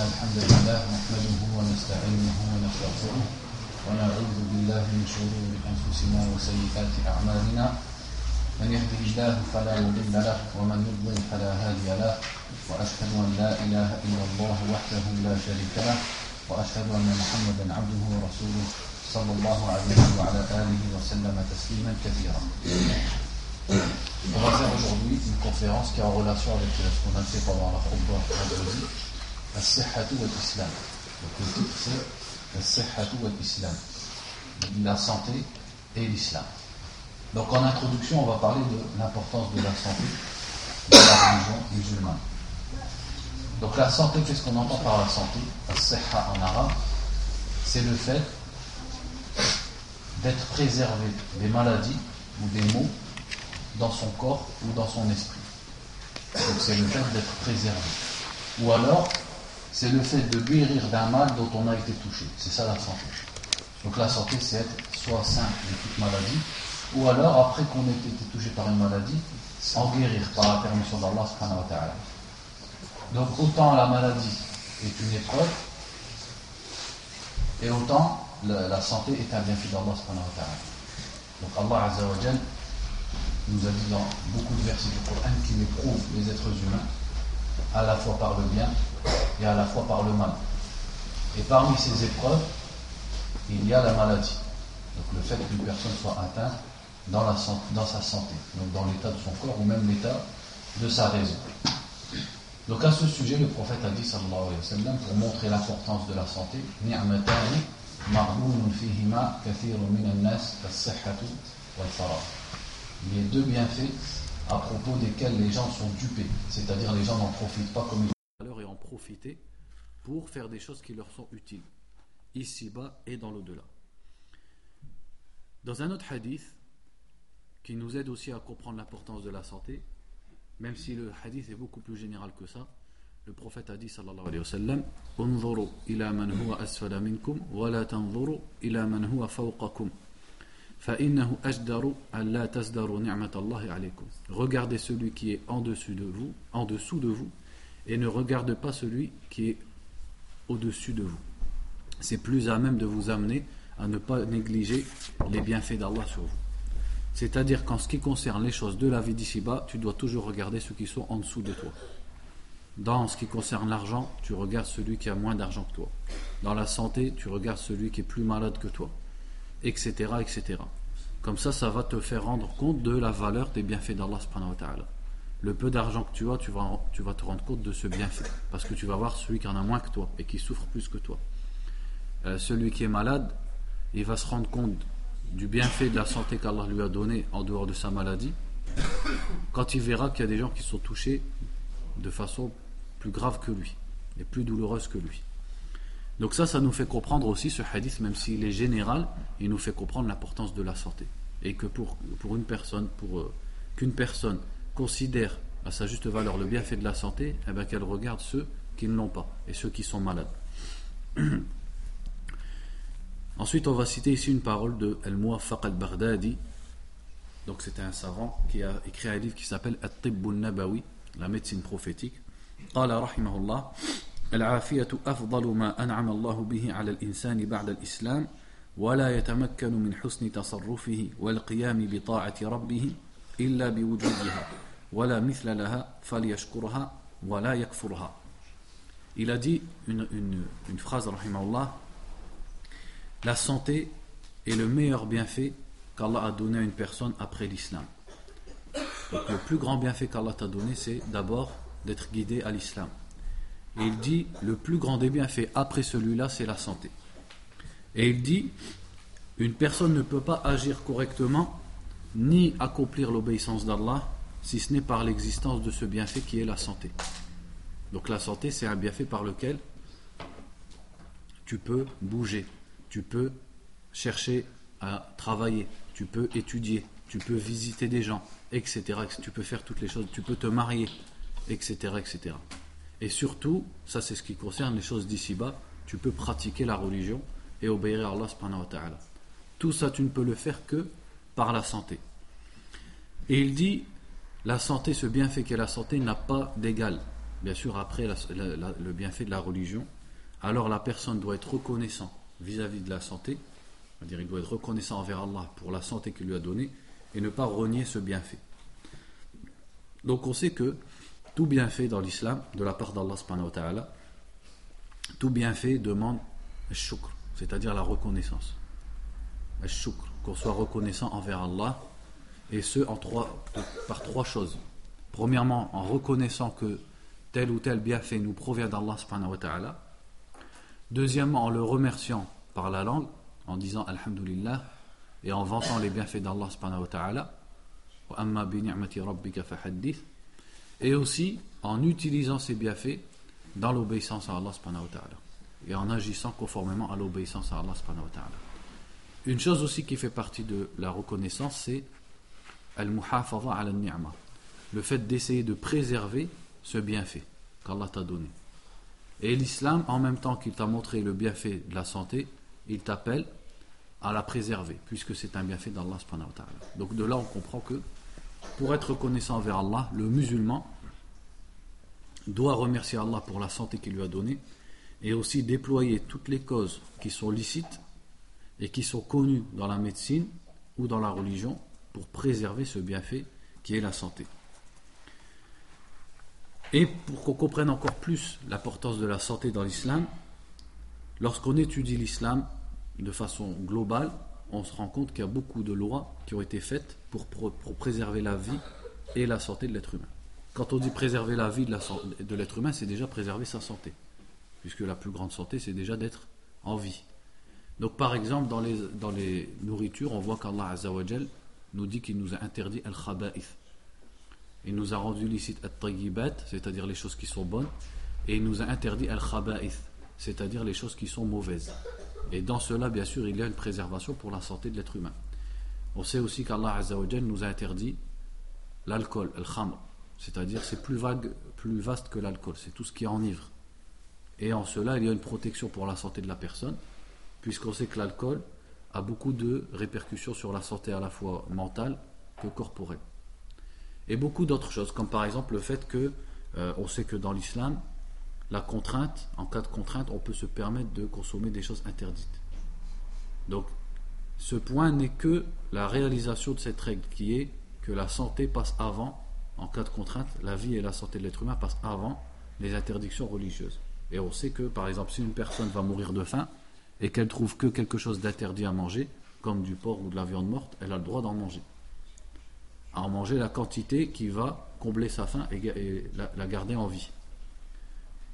الحمد لله نحمده ونستعينه ونستغفره ونعوذ بالله من شرور أنفسنا وسيئات أعمالنا. من يهده الله فلا مضل له ومن يضلل فلا هادي له. وأشهد أن لا إله إلا الله وحده لا شريك له. وأشهد أن محمدا عبده ورسوله صلى الله عليه وعلى آله وسلم تسليما كثيرا. On va faire aujourd'hui une conférence qui est en relation avec ce qu'on a fait pendant la khutbah As-Sihhatu wal-Islam, la santé et l'islam. Donc en introduction, on va parler de l'importance de la santé dans la religion musulmane. Donc la santé, qu'est-ce qu'on entend par la santé? As-Sihha en arabe, c'est le fait d'être préservé des maladies ou des maux dans son corps ou dans son esprit. Donc c'est le fait d'être préservé. Ou alors, c'est le fait de guérir d'un mal dont on a été touché. C'est ça la santé. Donc la santé, c'est être soit sain de toute maladie, ou alors, après qu'on ait été touché par une maladie, en guérir par la permission d'Allah. Donc autant la maladie est une épreuve, et autant la, santé est un bienfait d'Allah. Donc Allah azza nous a dit dans beaucoup de versets du Coran qu'il éprouve les êtres humains à la fois par le bien et à la fois par le mal. Et parmi ces épreuves, il y a la maladie. Donc le fait qu'une personne soit atteinte dans, la, sa santé, donc dans l'état de son corps ou même l'état de sa raison. Donc à ce sujet, le prophète a dit, sallallahu alayhi wa sallam, pour montrer l'importance de la santé, il y a deux bienfaits à propos desquels les gens sont dupés, c'est-à-dire les gens n'en profitent pas comme ils et en profiter pour faire des choses qui leur sont utiles, ici-bas et dans l'au-delà. Dans un autre hadith, qui nous aide aussi à comprendre l'importance de la santé, même si le hadith est beaucoup plus général que ça, le prophète a dit sallallahu alayhi wa sallam. Regardez celui qui est en dessous de vous, en dessous de vous, et ne regarde pas celui qui est au-dessus de vous. C'est plus à même de vous amener à ne pas négliger les bienfaits d'Allah sur vous. C'est-à-dire qu'en ce qui concerne les choses de la vie d'ici-bas, tu dois toujours regarder ceux qui sont en dessous de toi. Dans ce qui concerne l'argent, tu regardes celui qui a moins d'argent que toi. Dans la santé, tu regardes celui qui est plus malade que toi etc., etc. Comme ça, ça va te faire rendre compte de la valeur des bienfaits d'Allah subhanahu wa ta'ala. Le peu d'argent que tu as, tu vas, tu vas te rendre compte de ce bienfait. Parce que tu vas voir celui qui en a moins que toi et qui souffre plus que toi. Euh, celui qui est malade, il va se rendre compte du bienfait de la santé qu'Allah lui a donné en dehors de sa maladie. Quand il verra qu'il y a des gens qui sont touchés de façon plus grave que lui et plus douloureuse que lui. Donc ça, ça nous fait comprendre aussi ce hadith, même s'il est général, il nous fait comprendre l'importance de la santé. Et que pour, pour une personne, pour euh, qu'une personne considère à sa juste valeur le bienfait de la santé, eh bien qu'elle regarde ceux qui ne l'ont pas et ceux qui sont malades. Ensuite, on va citer ici une parole de Al-Muwaffaq al-Baghdadi. Donc c'était un savant qui a écrit un livre qui s'appelle At-Tibbun Nabawi, la médecine prophétique. قال رحمه الله العافية أفضل ما أنعم الله به على الإنسان بعد الإسلام ولا يتمكن من حسن تصرفه والقيام بطاعة ربه إلا بوجودها il a dit une, phrase, la santé est le meilleur bienfait qu'Allah a donné à une personne après l'islam. Le plus grand bienfait qu'Allah t'a donné, c'est d'abord d'être guidé à l'islam. Il dit, le plus grand des bienfaits après celui-là, c'est la santé. Et il dit, une personne ne peut pas agir correctement ni accomplir l'obéissance d'Allah si ce n'est par l'existence de ce bienfait qui est la santé. Donc la santé, c'est un bienfait par lequel tu peux bouger, tu peux chercher à travailler, tu peux étudier, tu peux visiter des gens, etc. Tu peux faire toutes les choses, tu peux te marier, etc. etc. Et surtout, ça c'est ce qui concerne les choses d'ici-bas, tu peux pratiquer la religion et obéir à Allah subhanahu wa. Tout ça, tu ne peux le faire que par la santé. Et il dit, la santé, ce bienfait qu'est la santé, n'a pas d'égal. bien sûr après le bienfait de la religion, alors la personne doit être reconnaissant vis-à-vis de la santé, c'est-à-dire il doit être reconnaissant envers Allah pour la santé qu'il lui a donnée et ne pas renier ce bienfait. Donc on sait que tout bienfait dans l'islam, de la part d'Allah tout bienfait demande shukr, c'est-à-dire la reconnaissance. Shukr, qu'on soit reconnaissant envers Allah, et ce en trois, par trois choses. Premièrement, en reconnaissant que tel ou tel bienfait nous provient d'Allah. Deuxièmement, en le remerciant par la langue, en disant Alhamdulillah, et en vantant les bienfaits d'Allah. Et aussi en utilisant ces bienfaits dans l'obéissance à Allah. Et en agissant conformément à l'obéissance à Allah. Une chose aussi qui fait partie de la reconnaissance, c'est al-muhafaza al Le fait d'essayer de préserver ce bienfait qu'Allah t'a donné. Et l'islam, en même temps qu'il t'a montré le bienfait de la santé, il t'appelle à la préserver, puisque c'est un bienfait d'Allah. Donc de là, on comprend que pour être reconnaissant envers Allah, le musulman doit remercier Allah pour la santé qu'il lui a donnée et aussi déployer toutes les causes qui sont licites et qui sont connues dans la médecine ou dans la religion pour préserver ce bienfait qui est la santé. Et pour qu'on comprenne encore plus l'importance de la santé dans l'islam, lorsqu'on étudie l'islam de façon globale, on se rend compte qu'il y a beaucoup de lois qui ont été faites pour, préserver la vie et la santé de l'être humain. Quand on dit préserver la vie de l'être humain, c'est déjà préserver sa santé. Puisque la plus grande santé, c'est déjà d'être en vie. Donc par exemple, dans les, dans les nourritures, on voit qu'Allah nous dit qu'il nous a interdit al-khaba'ith. Il nous a rendu licite at-tayyibat, c'est-à-dire les choses qui sont bonnes, et il nous a interdit al-khaba'ith, c'est-à-dire les choses qui sont mauvaises. Et dans cela, bien sûr, il y a une préservation pour la santé de l'être humain. On sait aussi qu'Allah nous a interdit l'alcool, al-khamr, c'est-à-dire c'est plus vaste que l'alcool, c'est tout ce qui enivre. Et en cela, il y a une protection pour la santé de la personne, puisqu'on sait que l'alcool a beaucoup de répercussions sur la santé à la fois mentale que corporelle. Et beaucoup d'autres choses, comme par exemple le fait que, euh, on sait que dans l'islam, la contrainte, en cas de contrainte, on peut se permettre de consommer des choses interdites. Donc, ce point n'est que la réalisation de cette règle qui est que la santé passe avant, en cas de contrainte, la vie et la santé de l'être humain passent avant les interdictions religieuses. Et on sait que, par exemple, si une personne va mourir de faim et qu'elle trouve que quelque chose d'interdit à manger, comme du porc ou de la viande morte, elle a le droit d'en manger. À en manger la quantité qui va combler sa faim et, la garder en vie.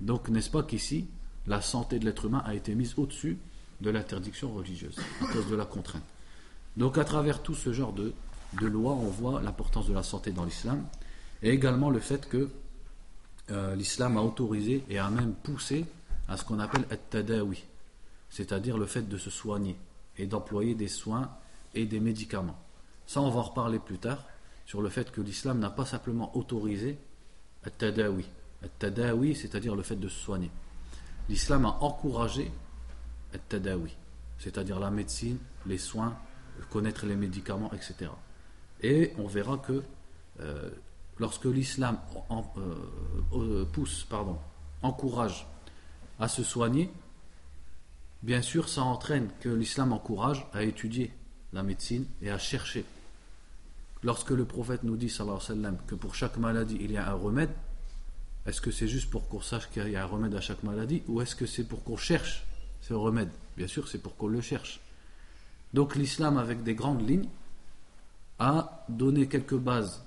Donc, n'est-ce pas qu'ici, la santé de l'être humain a été mise au-dessus de l'interdiction religieuse, à cause de la contrainte? Donc, à travers tout ce genre de, lois, on voit l'importance de la santé dans l'islam, et également le fait que euh, l'islam a autorisé et a même poussé à ce qu'on appelle at-tadawi, c'est-à-dire le fait de se soigner et d'employer des soins et des médicaments. Ça, on va en reparler plus tard sur le fait que l'islam n'a pas simplement autorisé at-tadawi, tadawi c'est-à-dire le fait de se soigner. L'islam a encouragé tadawi c'est-à-dire la médecine, les soins, connaître les médicaments, etc. Et on verra que euh, lorsque l'islam euh, euh, pousse, pardon, encourage à se soigner, bien sûr, ça entraîne que l'islam encourage à étudier la médecine et à chercher. Lorsque le prophète nous dit, sallallahu alayhi que pour chaque maladie il y a un remède, est-ce que c'est juste pour qu'on sache qu'il y a un remède à chaque maladie ou est-ce que c'est pour qu'on cherche ce remède? Bien sûr, c'est pour qu'on le cherche. Donc l'islam, avec des grandes lignes, a donné quelques bases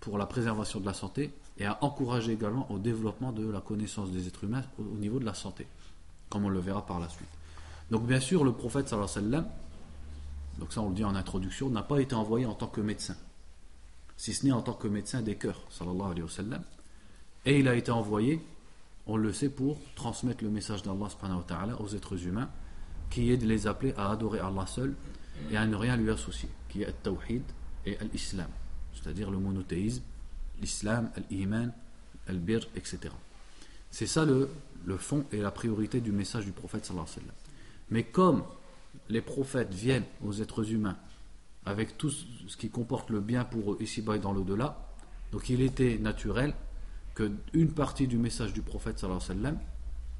pour la préservation de la santé et a encouragé également au développement de la connaissance des êtres humains au niveau de la santé, comme on le verra par la suite. Donc bien sûr, le prophète sallallahu alayhi wa sallam, donc ça on le dit en introduction, n'a pas été envoyé en tant que médecin, si ce n'est en tant que médecin des cœurs, sallallahu alayhi wa sallam, et il a été envoyé, on le sait, pour transmettre le message d'Allah aux êtres humains, qui est de les appeler à adorer Allah seul et à ne rien lui associer, qui est al-tawhid et l'islam, c'est-à-dire le monothéisme, l'islam, l'iman, al-bir, etc. C'est ça le, le fond et la priorité du message du prophète sallallahu alayhi wa sallam. Mais comme les prophètes viennent aux êtres humains avec tout ce qui comporte le bien pour eux ici-bas et dans l'au-delà, donc il était naturel qu'une partie du message du prophète sallallahu sallam,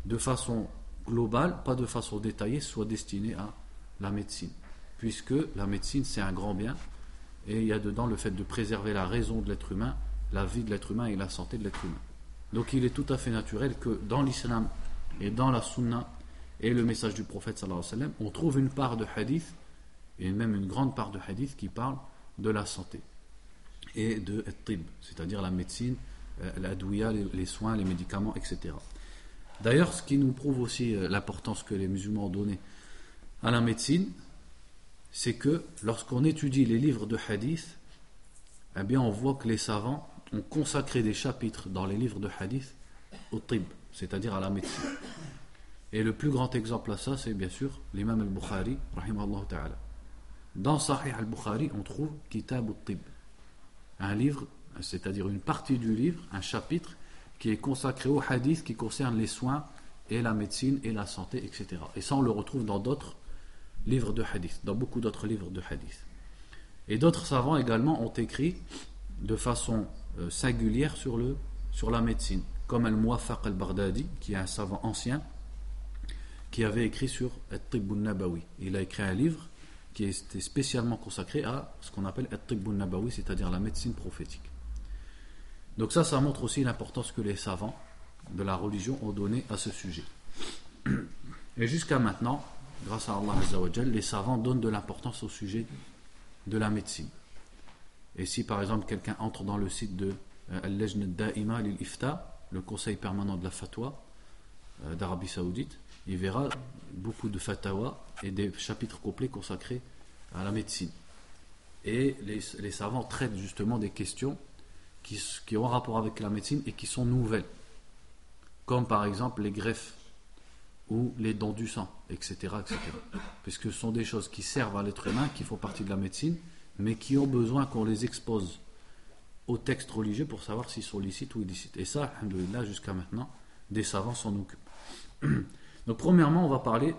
de façon globale, pas de façon détaillée, soit destinée à la médecine. Puisque la médecine, c'est un grand bien, et il y a dedans le fait de préserver la raison de l'être humain, la vie de l'être humain et la santé de l'être humain. Donc il est tout à fait naturel que dans l'islam et dans la sunna et le message du prophète sallallahu alayhi wa sallam, on trouve une part de hadith, et même une grande part de hadith qui parle de la santé et de tib, c'est-à-dire la médecine, euh, la douilla, les soins, les médicaments, etc. D'ailleurs, ce qui nous prouve aussi euh, l'importance que les musulmans ont donnée à la médecine, c'est que lorsqu'on étudie les livres de hadith, eh bien on voit que les savants ont consacré des chapitres dans les livres de hadith au tib, c'est-à-dire à la médecine. Et le plus grand exemple à ça, c'est bien sûr l'imam al-Bukhari, ta'ala. Dans Sahih al-Bukhari, on trouve Kitab al-Tib, un livre, c'est-à-dire une partie du livre, un chapitre qui est consacré au hadith qui concerne les soins et la médecine et la santé, etc. Et ça, on le retrouve dans d'autres livres de hadith, dans beaucoup d'autres livres de hadith. Et d'autres savants également ont écrit de façon euh, singulière sur, la médecine, comme Al-Muwafaq al-Baghdadi, qui est un savant ancien, qui avait écrit sur At-Tibbun Nabawi. Il a écrit un livre qui était spécialement consacré à ce qu'on appelle At-Tibbun Nabawi, c'est-à-dire la médecine prophétique. Donc ça, ça montre aussi l'importance que les savants de la religion ont donné à ce sujet. Et jusqu'à maintenant, grâce à Allah les savants donnent de l'importance au sujet de la médecine. Et si par exemple quelqu'un entre dans le site de euh, Al-Lajn Da'ima ifta le conseil permanent de la fatwa euh, d'Arabie Saoudite, il verra beaucoup de fatwa et des chapitres complets consacrés à la médecine. Et les, les savants traitent justement des questions qui, qui ont rapport avec la médecine et qui sont nouvelles, comme par exemple les greffes ou les dons du sang, etc., etc. Puisque ce sont des choses qui servent à l'être humain, qui font partie de la médecine, mais qui ont besoin qu'on les expose au texte religieux pour savoir s'ils sont licites ou illicites. Et ça, là jusqu'à maintenant, des savants s'en occupent. Donc, premièrement, on va parler,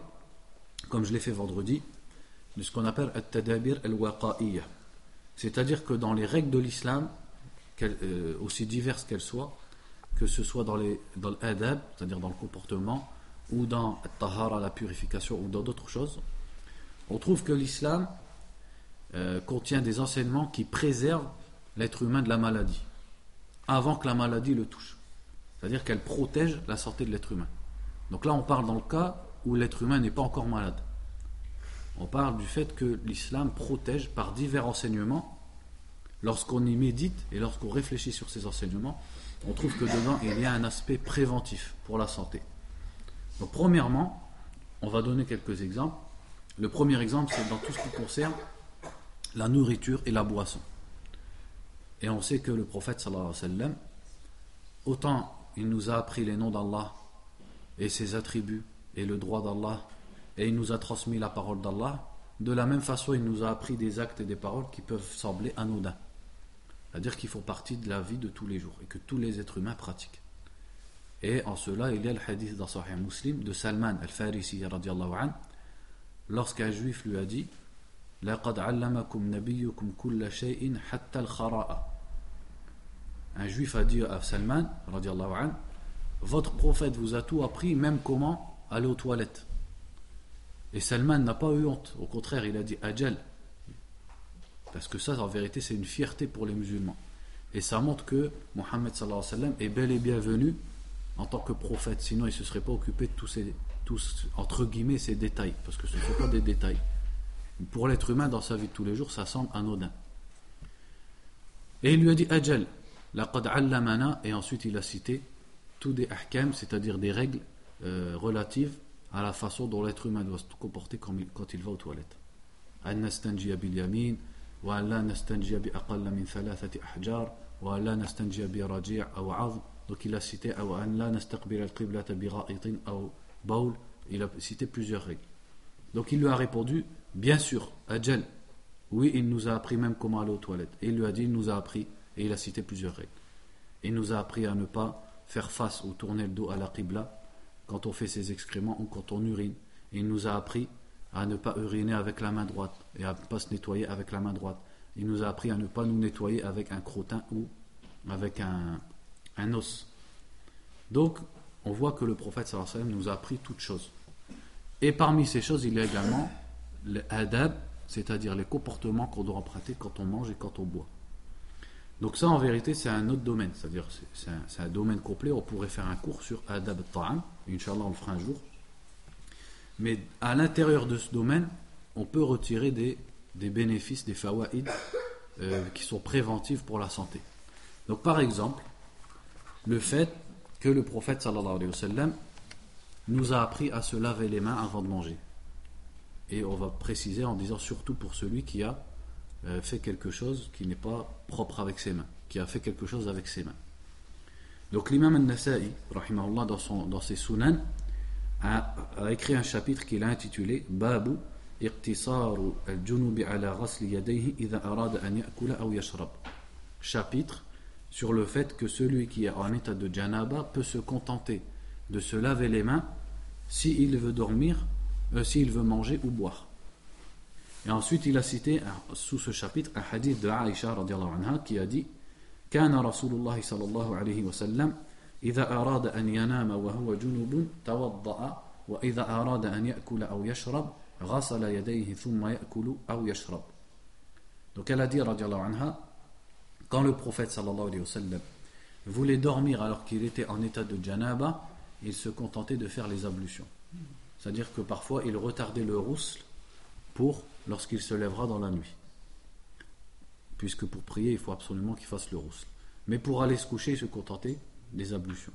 comme je l'ai fait vendredi, de ce qu'on appelle al-tadabir al-waqa'iyya. C'est-à-dire que dans les règles de l'islam, euh, aussi diverses qu'elles soient, que ce soit dans, les, dans l'adab, c'est-à-dire dans le comportement, ou dans tahara, la purification, ou dans d'autres choses, on trouve que l'islam euh, contient des enseignements qui préservent l'être humain de la maladie, avant que la maladie le touche. C'est-à-dire qu'elle protège la santé de l'être humain. Donc là, on parle dans le cas où l'être humain n'est pas encore malade. On parle du fait que l'islam protège par divers enseignements lorsqu'on y médite et lorsqu'on réfléchit sur ces enseignements, on trouve que dedans il y a un aspect préventif pour la santé. Donc, premièrement, on va donner quelques exemples. Le premier exemple, c'est dans tout ce qui concerne la nourriture et la boisson. Et on sait que le prophète sallallahu alayhi wa sallam, autant il nous a appris les noms d'Allah et ses attributs et le droit d'Allah, et il nous a transmis la parole d'Allah, de la même façon il nous a appris des actes et des paroles qui peuvent sembler anodins. C'est-à-dire qu'ils font partie de la vie de tous les jours et que tous les êtres humains pratiquent. Et en cela, il y a le hadith dans Sahih Muslim de Salman al-Farisi lorsqu'un juif lui a dit Un juif a dit à Salman Votre prophète vous a tout appris, même comment aller aux toilettes. Et Salman n'a pas eu honte, au contraire, il a dit Ajal, parce que ça, en vérité, c'est une fierté pour les musulmans. Et ça montre que Mohammed est bel et bien venu en tant que prophète. Sinon, il ne se serait pas occupé de tous ces, tous, entre guillemets, ces détails. Parce que ce ne sont pas des détails. Pour l'être humain, dans sa vie de tous les jours, ça semble anodin. Et il lui a dit Ajal, laqad allamana, et ensuite il a cité tous des ahkam, c'est-à-dire des règles euh, relatives à la façon dont l'être humain doit se comporter quand il, quand il va aux toilettes. Donc il a cité il a cité plusieurs règles. Donc il lui a répondu bien sûr Ajal oui il nous a appris même comment aller aux toilettes et il lui a dit il nous a appris et il a cité plusieurs règles il nous a appris à ne pas faire face ou tourner le dos à la qibla quand on fait ses excréments ou quand on urine il nous a appris à ne pas uriner avec la main droite et à ne pas se nettoyer avec la main droite. Il nous a appris à ne pas nous nettoyer avec un crottin ou avec un, un os. Donc, on voit que le prophète sallallahu nous a appris toutes choses. Et parmi ces choses, il y a également les adab, c'est-à-dire les comportements qu'on doit emprunter quand on mange et quand on boit. Donc ça, en vérité, c'est un autre domaine, c'est-à-dire c'est un, domaine complet. On pourrait faire un cours sur adab ta'am, Inch'Allah, on le fera un jour. Mais à l'intérieur de ce domaine, on peut retirer des, bénéfices, des fawaïd, euh, qui sont préventifs pour la santé. Donc par exemple, le fait que le prophète sallallahu alayhi wa nous a appris à se laver les mains avant de manger. Et on va préciser en disant surtout pour celui qui a euh, fait quelque chose qui n'est pas propre avec ses mains, qui a fait quelque chose avec ses mains. Donc l'imam al-Nasa'i, dans, son, dans ses sunan, a, écrit un chapitre qu'il a intitulé Babu al-junubi ala ghasli yadayhi idha arada an ya'kula aw yashrab. Chapitre sur le fait que celui qui est en état de janaba peut se contenter de se laver les mains s'il veut dormir, euh, s'il veut manger ou boire. Et ensuite, il a cité sous ce chapitre un hadith de Aïcha anha qui a dit كان رسول الله صلى الله عليه وسلم إذا أراد أن ينام وهو جنوب توضأ وإذا أراد أن يأكل أو يشرب غسل يديه ثم يأكل أو يشرب Donc elle a dit radiallahu anha quand le prophète sallallahu alayhi wa sallam voulait dormir alors qu'il était en état de janaba il se contentait de faire les ablutions. C'est-à-dire que parfois il retardait le roussel pour lorsqu'il se lèvera dans la nuit. Puisque pour prier, il faut absolument qu'il fasse le roussel. Mais pour aller se coucher, il se contentait des ablutions.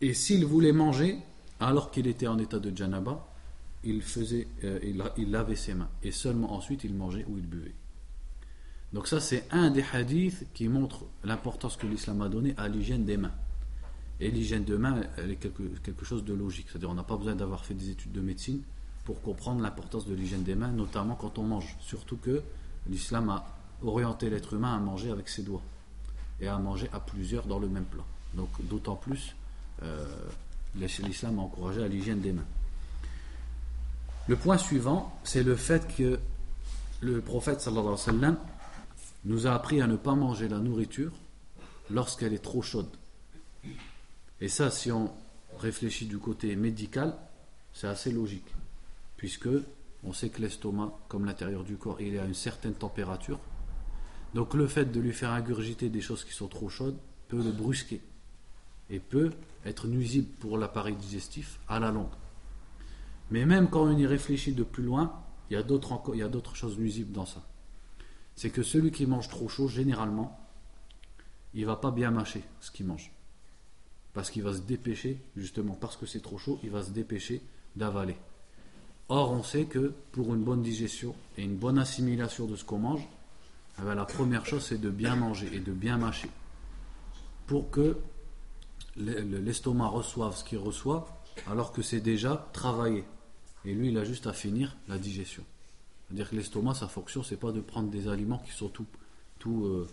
Et s'il voulait manger, alors qu'il était en état de janaba, il, faisait, euh, il, il lavait ses mains. Et seulement ensuite, il mangeait ou il buvait. Donc ça, c'est un des hadiths qui montre l'importance que l'islam a donnée à l'hygiène des mains. Et l'hygiène de main, elle est quelque, chose de logique. C'est-à-dire, on n'a pas besoin d'avoir fait des études de médecine pour comprendre l'importance de l'hygiène des mains, notamment quand on mange. Surtout que l'islam a orienté l'être humain à manger avec ses doigts et à manger à plusieurs dans le même plat. Donc, d'autant plus, euh, l'islam a encouragé à l'hygiène des mains. Le point suivant, c'est le fait que le prophète sallallahu alayhi wa sallam nous a appris à ne pas manger la nourriture lorsqu'elle est trop chaude. Et ça, si on réfléchit du côté médical, c'est assez logique, puisque on sait que l'estomac, comme l'intérieur du corps, il est à une certaine température. Donc le fait de lui faire ingurgiter des choses qui sont trop chaudes peut le brusquer et peut être nuisible pour l'appareil digestif à la longue. Mais même quand on y réfléchit de plus loin, il y a d'autres choses nuisibles dans ça. C'est que celui qui mange trop chaud, généralement, il va pas bien mâcher ce qu'il mange. Parce qu'il va se dépêcher, justement parce que c'est trop chaud, il va se dépêcher d'avaler. Or, on sait que pour une bonne digestion et une bonne assimilation de ce qu'on mange, eh ben, la première chose c'est de bien manger et de bien mâcher. Pour que l'estomac reçoive ce qu'il reçoit, alors que c'est déjà travaillé. Et lui, il a juste à finir la digestion. C'est-à-dire que l'estomac, sa fonction, c'est pas de prendre des aliments qui sont tout, tout euh,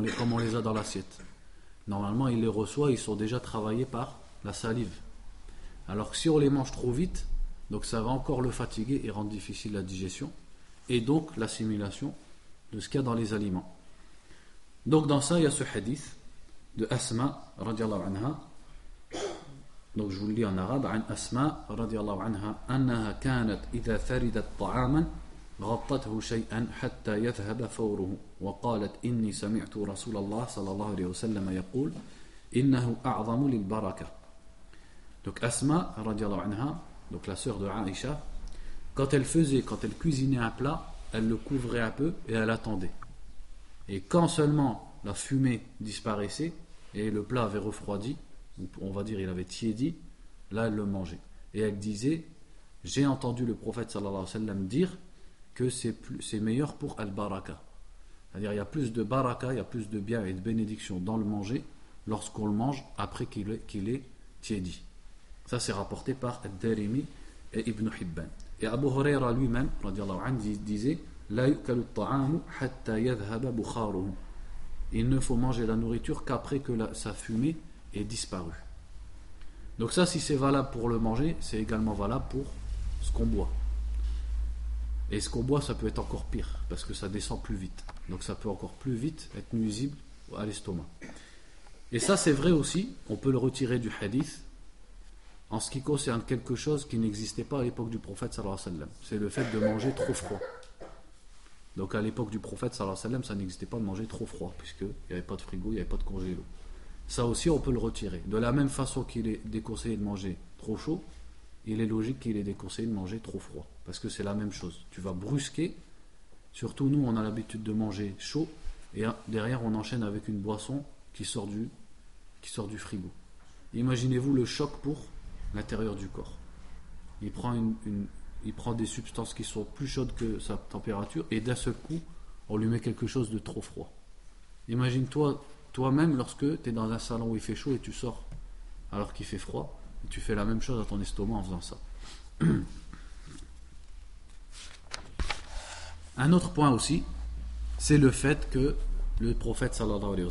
les, comme on les a dans l'assiette normalement il les reçoit, ils sont déjà travaillés par la salive. Alors que si on les mange trop vite, donc ça va encore le fatiguer et rendre difficile la digestion et donc l'assimilation de ce qu'il y a dans les aliments. Donc dans ça, il y a ce hadith de Asma radiallahu anha. Donc je vous le lis en arabe. Asma radiallahu anha, annaha kanat idha tharidat ta'aman غطته شيئا حتى يذهب فوره وقالت إني سمعت رسول الله صلى الله عليه وسلم يقول إنه أعظم للبركة Donc Asma, anha, donc la sœur de Aïcha, quand elle faisait, quand elle cuisinait un plat, elle le couvrait un peu et elle attendait. Et quand seulement la fumée disparaissait et le plat avait refroidi, on va dire il avait tiédi, là elle le mangeait. Et elle disait, j'ai entendu le prophète sallallahu alayhi wa sallam dire que c'est meilleur pour al-baraka. C'est-à-dire il y a plus de baraka, il y a plus de bien et de bénédiction dans le manger lorsqu'on le mange après qu'il est, est, tiédi. Ça c'est rapporté par Ad-Darimi et Ibn Hibban. Et Abu Huraira lui-même disait Il ne faut manger la nourriture qu'après que sa fumée ait disparu. Donc ça si c'est valable pour le manger, c'est également valable pour ce qu'on boit. Et ce qu'on boit, ça peut être encore pire, parce que ça descend plus vite. Donc ça peut encore plus vite être nuisible à l'estomac. Et ça, c'est vrai aussi, on peut le retirer du hadith en ce qui concerne quelque chose qui n'existait pas à l'époque du prophète sallallahu alayhi wa sallam. C'est le fait de manger trop froid. Donc à l'époque du prophète sallallahu alayhi wa sallam, ça n'existait pas de manger trop froid, puisqu'il n'y avait pas de frigo, il n'y avait pas de congélo. Ça aussi, on peut le retirer. De la même façon qu'il est déconseillé de manger trop chaud, il est logique qu'il est déconseillé de manger trop froid. Parce que c'est la même chose. Tu vas brusquer, surtout nous, on a l'habitude de manger chaud, et derrière, on enchaîne avec une boisson qui sort du, qui sort du frigo. Imaginez-vous le choc pour l'intérieur du corps. Il prend, une, il prend des substances qui sont plus chaudes que sa température et d'un seul coup, on lui met quelque chose de trop froid. Imagine-toi toi-même lorsque tu es dans un salon où il fait chaud et tu sors alors qu'il fait froid, et tu fais la même chose à ton estomac en faisant ça. Un autre point aussi, c'est le fait que le prophète sallallahu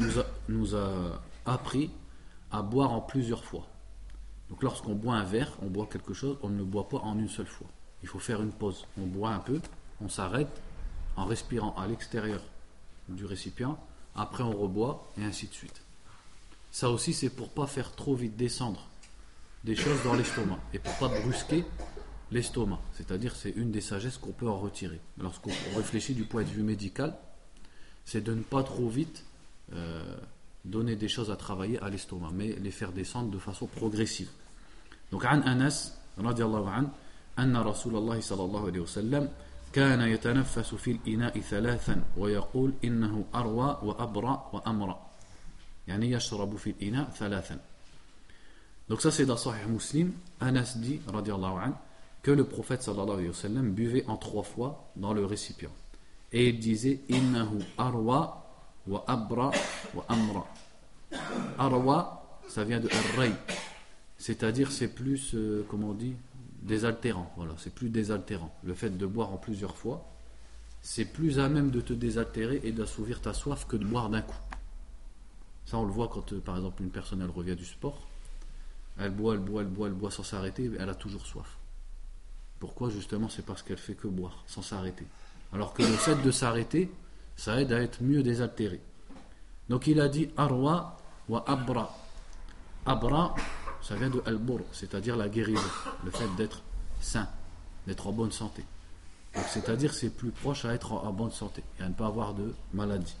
nous a, nous a appris à boire en plusieurs fois. Donc lorsqu'on boit un verre, on boit quelque chose, on ne le boit pas en une seule fois. Il faut faire une pause. On boit un peu, on s'arrête en respirant à l'extérieur du récipient, après on reboit et ainsi de suite. Ça aussi c'est pour pas faire trop vite descendre des choses dans l'estomac et pour pas brusquer l'estomac. C'est-à-dire c'est une des sagesses qu'on peut en retirer. Lorsqu'on réfléchit du point de vue médical, c'est de ne pas trop vite euh, donner des choses à travailler à l'estomac, mais les faire descendre de façon progressive. Donc, عن أنس رضي الله عنه أن رسول الله صلى الله عليه وسلم كان يتنفس في الإناء ثلاثا ويقول إنه أروى وأبرى وأمرى يعني يشرب في الإناء ثلاثا Donc ça c'est dans Sahih Muslim, Anas dit, radiallahu anhu, que le prophète sallallahu alayhi wa sallam buvait en trois fois dans le récipient. Et il disait, innahu arwa wa abra wa amra. Arwa, ça vient de array, c'est-à-dire c'est plus, euh, comment on dit, désaltérant. Voilà, c'est plus désaltérant. Le fait de boire en plusieurs fois, c'est plus à même de te désaltérer et d'assouvir ta soif que de boire d'un coup. Ça, on le voit quand, euh, par exemple, une personne elle revient du sport, elle boit, elle boit, elle boit, elle boit sans s'arrêter, elle a toujours soif. Pourquoi Justement, c'est parce qu'elle fait que boire sans s'arrêter. Alors que le fait de s'arrêter, ça aide à être mieux désaltéré. Donc il a dit arwa wa abra. Abra, ça vient de al-bur, c'est-à-dire la guérison, le fait d'être sain, d'être en bonne santé. c'est-à-dire c'est plus proche à être en, bonne santé et à ne pas avoir de maladie.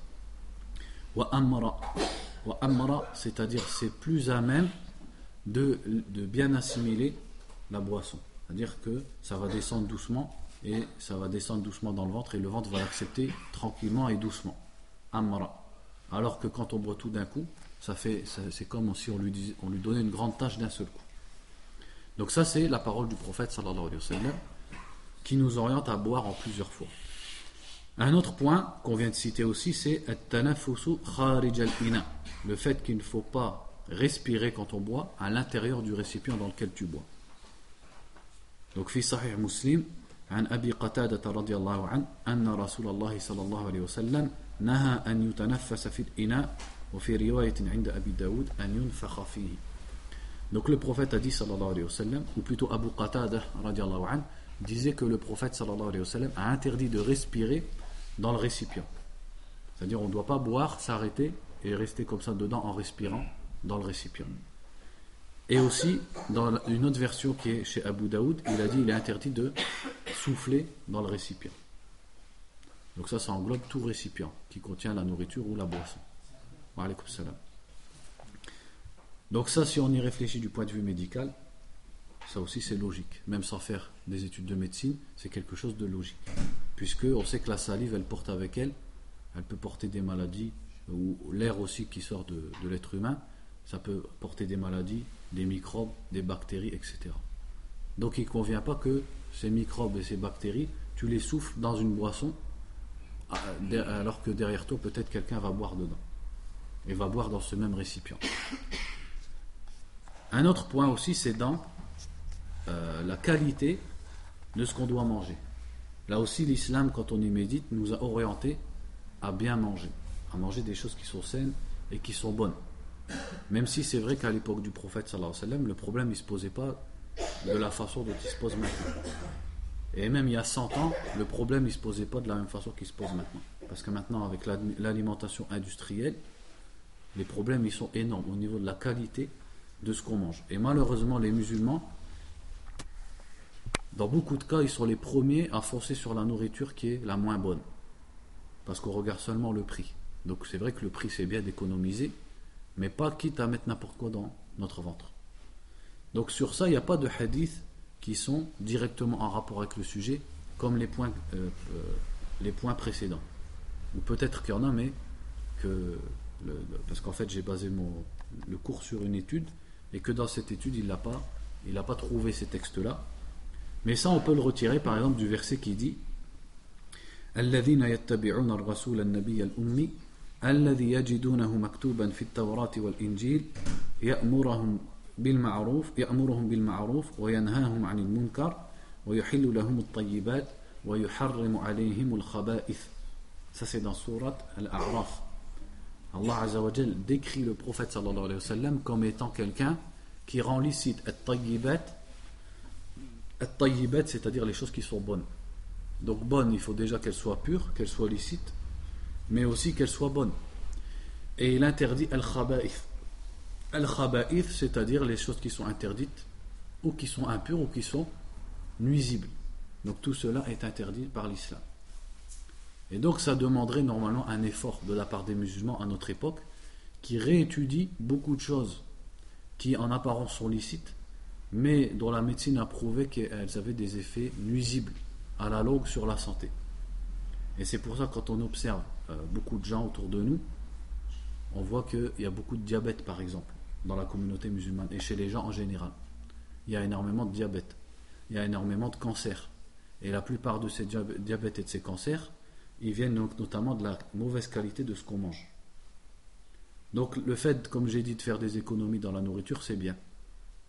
Wa amra. Wa c'est-à-dire c'est plus à même de bien assimiler la boisson. C'est-à-dire que ça va descendre doucement et ça va descendre doucement dans le ventre et le ventre va l'accepter tranquillement et doucement. Amra. Alors que quand on boit tout d'un coup, ça fait, c'est comme si on lui, on lui donnait une grande tâche d'un seul coup. Donc ça c'est la parole du prophète sallallahu alayhi wa sallam qui nous oriente à boire en plusieurs fois. Un autre point qu'on vient de citer aussi, c'est le fait qu'il ne faut pas respirer quand on boit à l'intérieur du récipient dans lequel tu bois. Donc, fi sahih muslim, عن أبي قتادة رضي الله عنه أن رسول الله صلى الله عليه وسلم نهى أن يتنفس في الإناء وفي رواية عند أبي داود أن ينفخ فيه Donc le prophète a dit sallallahu alayhi wa sallam, ou plutôt Abu Qatada radiallahu anhu, disait que le prophète sallallahu alayhi wa sallam a interdit de respirer dans le récipient. C'est-à-dire on ne doit pas boire, s'arrêter et rester comme ça dedans en respirant dans le récipient. Et aussi, dans une autre version qui est chez Abu Daoud, il a dit il est interdit de souffler dans le récipient. Donc ça, ça englobe tout récipient qui contient la nourriture ou la boisson. Donc ça, si on y réfléchit du point de vue médical, ça aussi c'est logique. Même sans faire des études de médecine, c'est quelque chose de logique. Puisque on sait que la salive, elle porte avec elle, elle peut porter des maladies, ou l'air aussi qui sort de l'être humain, ça peut porter des maladies, des microbes, des bactéries, etc. Donc il ne convient pas que ces microbes et ces bactéries, tu les souffles dans une boisson, euh, alors que derrière toi, peut-être quelqu'un va boire dedans. Et va boire dans ce même récipient. Un autre point aussi, c'est dans euh, la qualité de ce qu'on doit manger. Là aussi, l'islam, quand on y médite, nous a orienté à bien manger, à manger des choses qui sont saines et qui sont bonnes. Même si c'est vrai qu'à l'époque du prophète alayhi wa sallam, le problème ne se posait pas de la façon dont il se pose maintenant. Et même il y a 100 ans, le problème ne se posait pas de la même façon qu'il se pose maintenant. Parce que maintenant, avec l'alimentation industrielle, les problèmes sont énormes au niveau de la qualité de ce qu'on mange. Et malheureusement, les musulmans, dans beaucoup de cas, ils sont les premiers à foncer sur la nourriture qui est la moins bonne. Parce qu'on regarde seulement le prix. Donc c'est vrai que le prix c'est bien d'économiser, mais pas quitte à mettre n'importe quoi dans notre ventre. Donc sur ça, il n'y a pas de hadiths qui sont directement en rapport avec le sujet, comme les points, euh, euh, les points précédents. Ou peut-être qu'il y en a, mais que. parce qu'en fait, j'ai basé mon, le cours sur une étude, et que dans cette étude, il n'a pas, il pas trouvé ces textes-là. Mais ça, on peut le retirer par exemple du verset qui dit الذين يتبعون الرسول النبي الأمي الذي يجدونه مكتوبا في التوراة والإنجيل يأمرهم بالمعروف يأمرهم بالمعروف وينهاهم عن المنكر ويحل لهم الطيبات ويحرم عليهم الخبائث. سسد سورة الأعراف الله عز وجل décrit le صلى الله عليه وسلم comme étant quelqu'un qui rend licite الطيبات الطيبات c'est-à-dire les choses qui بون bonnes. Donc bonnes il faut déjà qu'elles soient pures qu'elles mais aussi qu'elle soit bonne. Et il interdit al-khaba'ith. Al-khaba'ith, c'est-à-dire les choses qui sont interdites, ou qui sont impures, ou qui sont nuisibles. Donc tout cela est interdit par l'islam. Et donc ça demanderait normalement un effort de la part des musulmans à notre époque, qui réétudient beaucoup de choses qui en apparence sont licites, mais dont la médecine a prouvé qu'elles avaient des effets nuisibles à la longue sur la santé. Et c'est pour ça quand on observe euh, beaucoup de gens autour de nous, on voit qu'il y a beaucoup de diabète par exemple dans la communauté musulmane et chez les gens en général. Il y a énormément de diabète, il y a énormément de cancers. Et la plupart de ces diabètes et de ces cancers, ils viennent donc notamment de la mauvaise qualité de ce qu'on mange. Donc le fait, comme j'ai dit, de faire des économies dans la nourriture, c'est bien.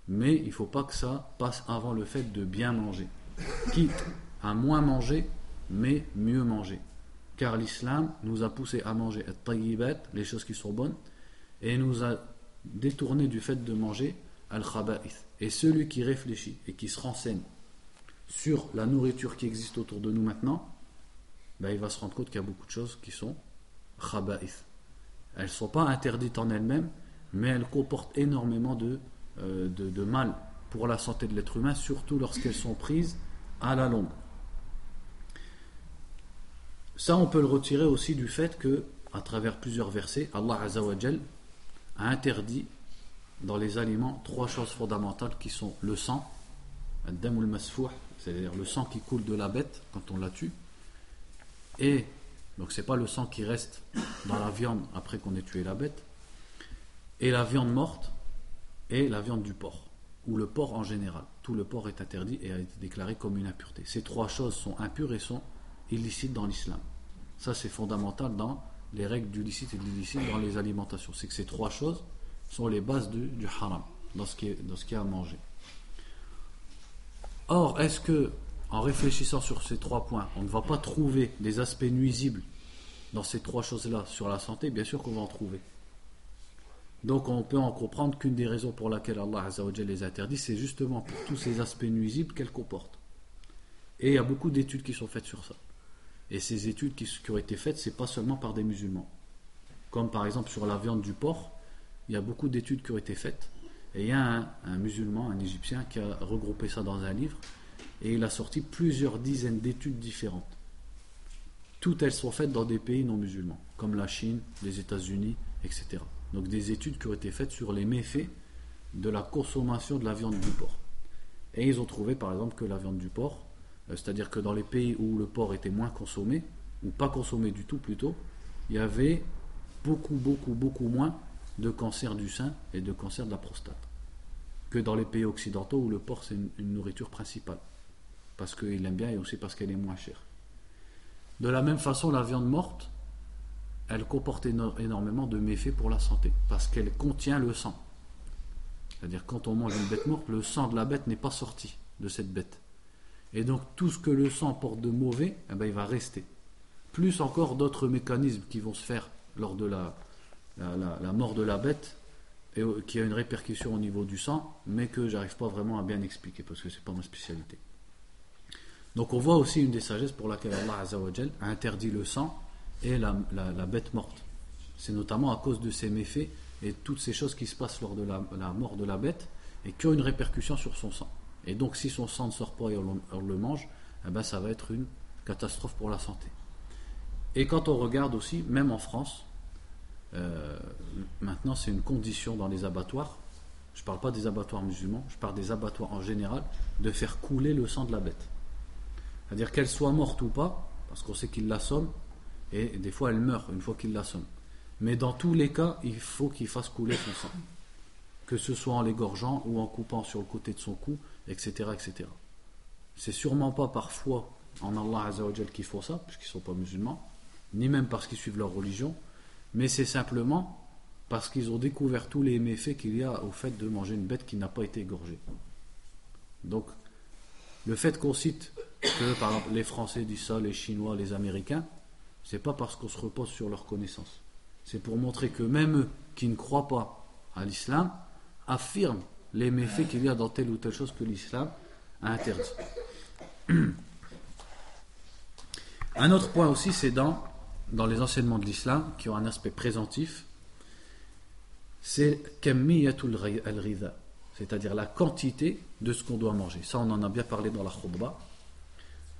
Mais il ne faut pas que ça passe avant le fait de bien manger. Quitte à moins manger, mais mieux manger. Car l'islam nous a poussé à manger les choses qui sont bonnes, et nous a détourné du fait de manger al-khaba'ith. Et celui qui réfléchit et qui se renseigne sur la nourriture qui existe autour de nous maintenant, ben, il va se rendre compte qu'il y a beaucoup de choses qui sont khaba'ith. Elles ne sont pas interdites en elles-mêmes, mais elles comportent énormément de, euh, de mal pour la santé de l'être humain, surtout lorsqu'elles sont prises à la longue. Ça, on peut le retirer aussi du fait que, à travers plusieurs versets, Allah Azzawajal a interdit dans les aliments trois choses fondamentales qui sont le sang, c'est-à-dire le sang qui coule de la bête quand on la tue, et donc c'est pas le sang qui reste dans la viande après qu'on ait tué la bête, et la viande morte et la viande du porc, ou le porc en général. Tout le porc est interdit et a été déclaré comme une impureté. Ces trois choses sont impures et sont illicites dans l'islam. Ça, c'est fondamental dans les règles du licite et de l'illicite dans les alimentations. C'est que ces trois choses sont les bases du, haram, dans ce, qui est, dans est à manger. Or, est-ce que, en réfléchissant sur ces trois points, on ne va pas trouver des aspects nuisibles dans ces trois choses-là sur la santé? Bien sûr qu'on va en trouver. Donc on peut en comprendre qu'une des raisons pour laquelle Allah les interdit, c'est justement pour tous ces aspects nuisibles qu'elle comporte. Et il y a beaucoup d'études qui sont faites sur ça. Et ces études qui, ont été faites, c'est pas seulement par des musulmans. Comme par exemple sur la viande du porc, il y a beaucoup d'études qui ont été faites. Et il y a un, musulman, un égyptien, qui a regroupé ça dans un livre. Et il a sorti plusieurs dizaines d'études différentes. Toutes elles sont faites dans des pays non musulmans, comme la Chine, les États-Unis, etc. Donc des études qui ont été faites sur les méfaits de la consommation de la viande du porc. Et ils ont trouvé par exemple que la viande du porc c'est-à-dire que dans les pays où le porc était moins consommé, ou pas consommé du tout plutôt, il y avait beaucoup, beaucoup, beaucoup moins de cancer du sein et de cancer de la prostate que dans les pays occidentaux où le porc c'est une, nourriture principale. Parce qu'il aime bien et aussi parce qu'elle est moins chère. De la même façon, la viande morte, elle comporte énormément de méfaits pour la santé, parce qu'elle contient le sang. C'est-à-dire quand on mange une bête morte, le sang de la bête n'est pas sorti de cette bête. Et donc tout ce que le sang porte de mauvais, eh ben, il va rester. Plus encore d'autres mécanismes qui vont se faire lors de la, mort de la bête, et qui a une répercussion au niveau du sang, mais que j'arrive pas vraiment à bien expliquer parce que c'est pas ma spécialité. Donc on voit aussi une des sagesses pour laquelle Allah a interdit le sang et la, bête morte. c'est notamment à cause de ces méfaits et toutes ces choses qui se passent lors de la, mort de la bête et qui ont une répercussion sur son sang. Et donc si son sang ne sort pas et on, le mange, eh ben, ça va être une catastrophe pour la santé. Et quand on regarde aussi, même en France, euh, maintenant c'est une condition dans les abattoirs, je ne parle pas des abattoirs musulmans, je parle des abattoirs en général, de faire couler le sang de la bête. C'est-à-dire qu'elle soit morte ou pas, parce qu'on sait qu'il l'assomme, et des fois elle meurt une fois qu'il l'assomme. Mais dans tous les cas, il faut qu'il fasse couler son sang. Que ce soit en l'égorgeant ou en coupant sur le côté de son cou, etc. etc. C'est sûrement pas parfois en Allah Azzawajal qu'ils font ça, puisqu'ils ne sont pas musulmans, ni même parce qu'ils suivent leur religion, mais c'est simplement parce qu'ils ont découvert tous les méfaits qu'il y a au fait de manger une bête qui n'a pas été égorgée. Donc, le fait qu'on cite que par exemple, les Français disent ça, les Chinois, les Américains, c'est pas parce qu'on se repose sur leur connaissance. C'est pour montrer que même eux qui ne croient pas à l'islam affirment les méfaits qu'il y a dans telle ou telle chose que l'islam a interdit. Un autre point aussi, c'est dans, dans les enseignements de l'islam qui ont un aspect présentif c'est al c'est-à-dire la quantité de ce qu'on doit manger. Ça, on en a bien parlé dans la khutbah.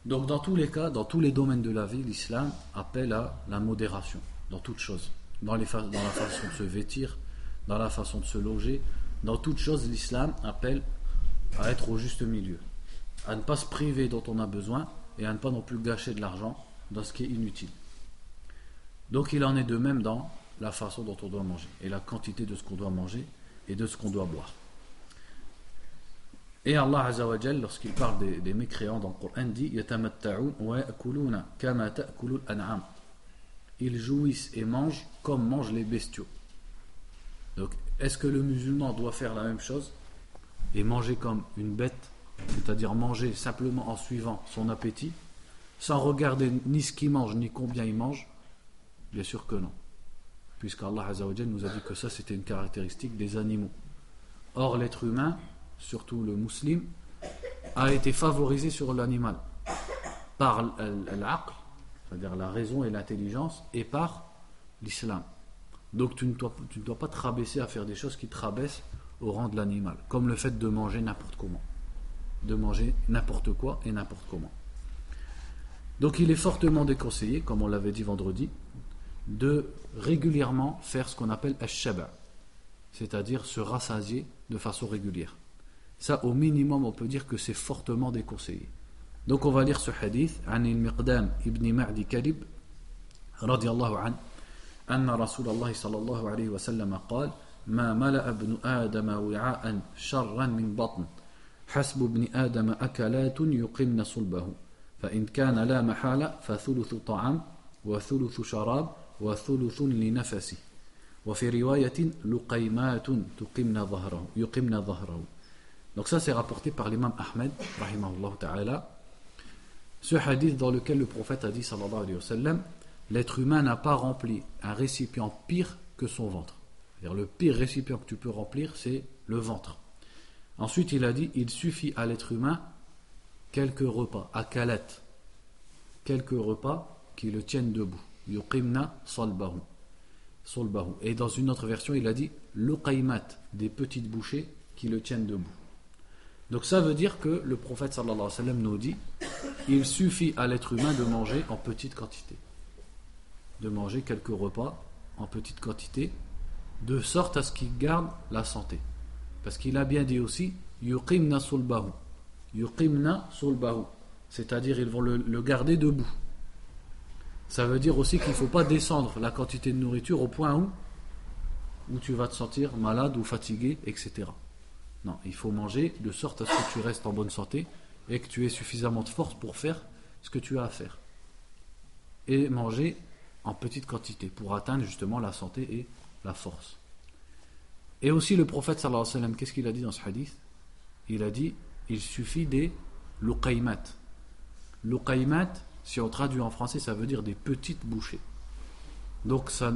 Donc, dans tous les cas, dans tous les domaines de la vie, l'islam appelle à la modération, dans toutes choses. Dans, les dans la façon de se vêtir, dans la façon de se loger, dans toutes choses, l'islam appelle à être au juste milieu, à ne pas se priver dont on a besoin et à ne pas non plus gâcher de l'argent dans ce qui est inutile. Donc, il en est de même dans la façon dont on doit manger et la quantité de ce qu'on doit manger et de ce qu'on doit boire. Et Allah Azzawajal, lorsqu'il parle des, mécréants dans le Coran, dit Ils jouissent et mangent comme mangent les bestiaux. Donc, est-ce que le musulman doit faire la même chose et manger comme une bête, c'est-à-dire manger simplement en suivant son appétit, sans regarder ni ce qu'il mange ni combien il mange? Bien sûr que non puisqu'Allah nous a dit que ça c'était une caractéristique des animaux. Or l'être humain, surtout le musulman, a été favorisé sur l'animal par l'aql, c'est-à-dire la raison et l'intelligence, et par l'islam. Donc tu ne, dois, pas te rabaisser à faire des choses qui te rabaissent au rang de l'animal, comme le fait de manger n'importe comment, de manger n'importe quoi et n'importe comment. Donc il est fortement déconseillé, comme on l'avait dit vendredi, de régulièrement faire ce qu'on appelle ashaba, c'est-à-dire se rassasier de façon régulière. Ça, au minimum, on peut dire que c'est fortement déconseillé. Donc on va lire ce hadith, Anil Miqdam ibn Ma'di Kalib, radiallahu anhu. أن رسول الله صلى الله عليه وسلم قال ما ملأ ابن آدم وعاء شرا من بطن حسب ابن آدم أكلات يقمن صلبه فإن كان لا محالة فثلث طعام وثلث شراب donc ça c'est rapporté par l'imam Ahmed ce hadith dans lequel le prophète a dit sallallahu alayhi wa sallam l'être humain n'a pas rempli un récipient pire que son ventre le pire récipient que tu peux remplir c'est le ventre ensuite il a dit il suffit à l'être humain quelques repas à calette quelques repas qui le tiennent debout yuqimna salbahu. Et dans une autre version, il a dit luqaymat, des petites bouchées qui le tiennent debout. Donc ça veut dire que le prophète nous dit il suffit à l'être humain de manger en petite quantité. De manger quelques repas en petite quantité, de sorte à ce qu'il garde la santé. Parce qu'il a bien dit aussi yuqimna sulbahu. Yuqimna sulbahu. C'est-à-dire ils vont le garder debout. Ça veut dire aussi qu'il ne faut pas descendre la quantité de nourriture au point où, où tu vas te sentir malade ou fatigué, etc. Non, il faut manger de sorte à ce que tu restes en bonne santé et que tu aies suffisamment de force pour faire ce que tu as à faire. Et manger en petite quantité pour atteindre justement la santé et la force. Et aussi le prophète sallallahu alayhi wa sallam, qu'est-ce qu'il a dit dans ce hadith? Il a dit il suffit des luqaymat. Luqaymat, si on traduit en français, ça veut dire des petites bouchées. Donc ça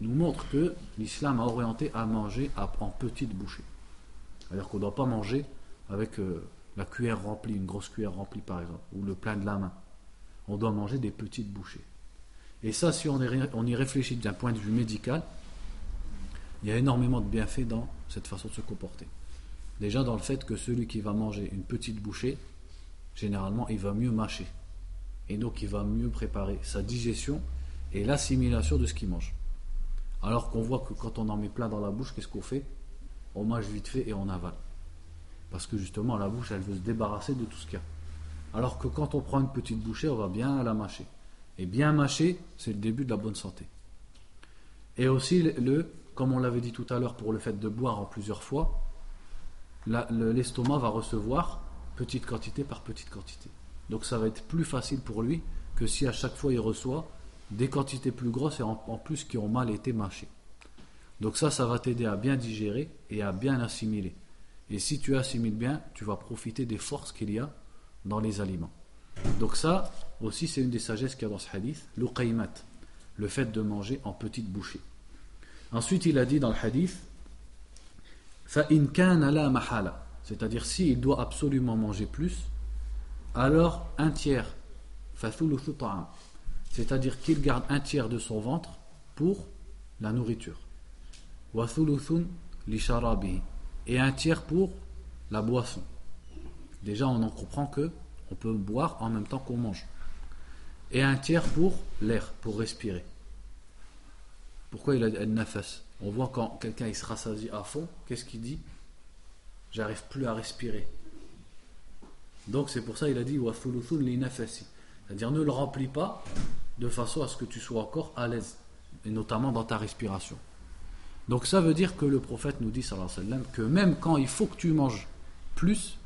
nous montre que l'islam a orienté à manger en petites bouchées. C'est-à-dire qu'on ne doit pas manger avec euh, la cuillère remplie, une grosse cuillère remplie par exemple, ou le plein de la main. On doit manger des petites bouchées. Et ça, si on, y réfléchit d'un point de vue médical, il y a énormément de bienfaits dans cette façon de se comporter. Déjà dans le fait que celui qui va manger une petite bouchée, généralement, il va mieux mâcher. Et donc, il va mieux préparer sa digestion et l'assimilation de ce qu'il mange. Alors qu'on voit que quand on en met plein dans la bouche, qu'est-ce qu'on fait? On mange vite fait et on avale. Parce que justement, la bouche, elle veut se débarrasser de tout ce qu'il y a. Alors que quand on prend une petite bouchée, on va bien la mâcher. Et bien mâcher, c'est le début de la bonne santé. Et aussi, le, comme on l'avait dit tout à l'heure, pour le fait de boire en plusieurs fois, l'estomac va recevoir petite quantité par petite quantité. Donc ça va être plus facile pour lui que si à chaque fois il reçoit des quantités plus grosses et en, plus qui ont mal été mâchées. Donc ça, ça va t'aider à bien digérer et à bien assimiler. Et si tu assimiles bien, tu vas profiter des forces qu'il y a dans les aliments. Donc ça aussi, c'est une des sagesses qu'il y a dans ce hadith, l'uqaymat, le fait de manger en petites bouchées. Ensuite, il a dit dans le hadith, c'est-à-dire s'il doit absolument manger plus, alors un tiers, c'est-à-dire qu'il garde un tiers de son ventre pour la nourriture, et un tiers pour la boisson. Déjà, on en comprend que on peut boire en même temps qu'on mange. Et un tiers pour l'air, pour respirer. Pourquoi il a dit nafas? On voit quand quelqu'un il se rassasie à fond, qu'est-ce qu'il dit? J'arrive plus à respirer. Donc c'est pour ça il a dit C'est-à-dire ne le remplis pas de façon à ce que tu sois encore à l'aise, et notamment dans ta respiration. Donc ça veut dire que le prophète nous dit sallam, que même quand il faut que tu manges plus,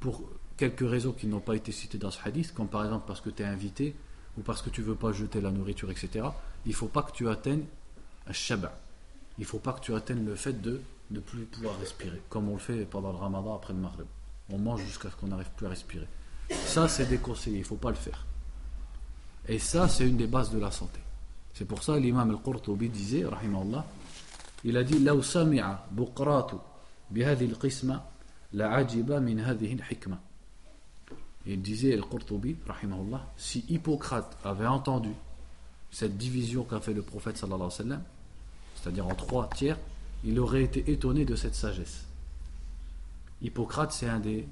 pour quelques raisons qui n'ont pas été citées dans ce hadith, comme par exemple parce que tu es invité, ou parce que tu veux pas jeter la nourriture, etc., il ne faut pas que tu atteignes un shaba. Il ne faut pas que tu atteignes le fait de ne plus pouvoir respirer, comme on le fait pendant le ramadan après le maghrib. On mange jusqu'à ce qu'on n'arrive plus à respirer. Ça, c'est déconseillé, il ne faut pas le faire. Et ça, c'est une des bases de la santé. C'est pour ça l'imam al-Qurtubi disait, Allah, il a dit لو سمع بقراط بهذه القسمة لعجب من هذه الحكمة il disait Al-Qurtubi, si Hippocrate avait entendu cette division qu'a fait le prophète sallallahu c'est-à-dire en trois tiers, il aurait été étonné de cette sagesse. Hippocrate, c'est un des,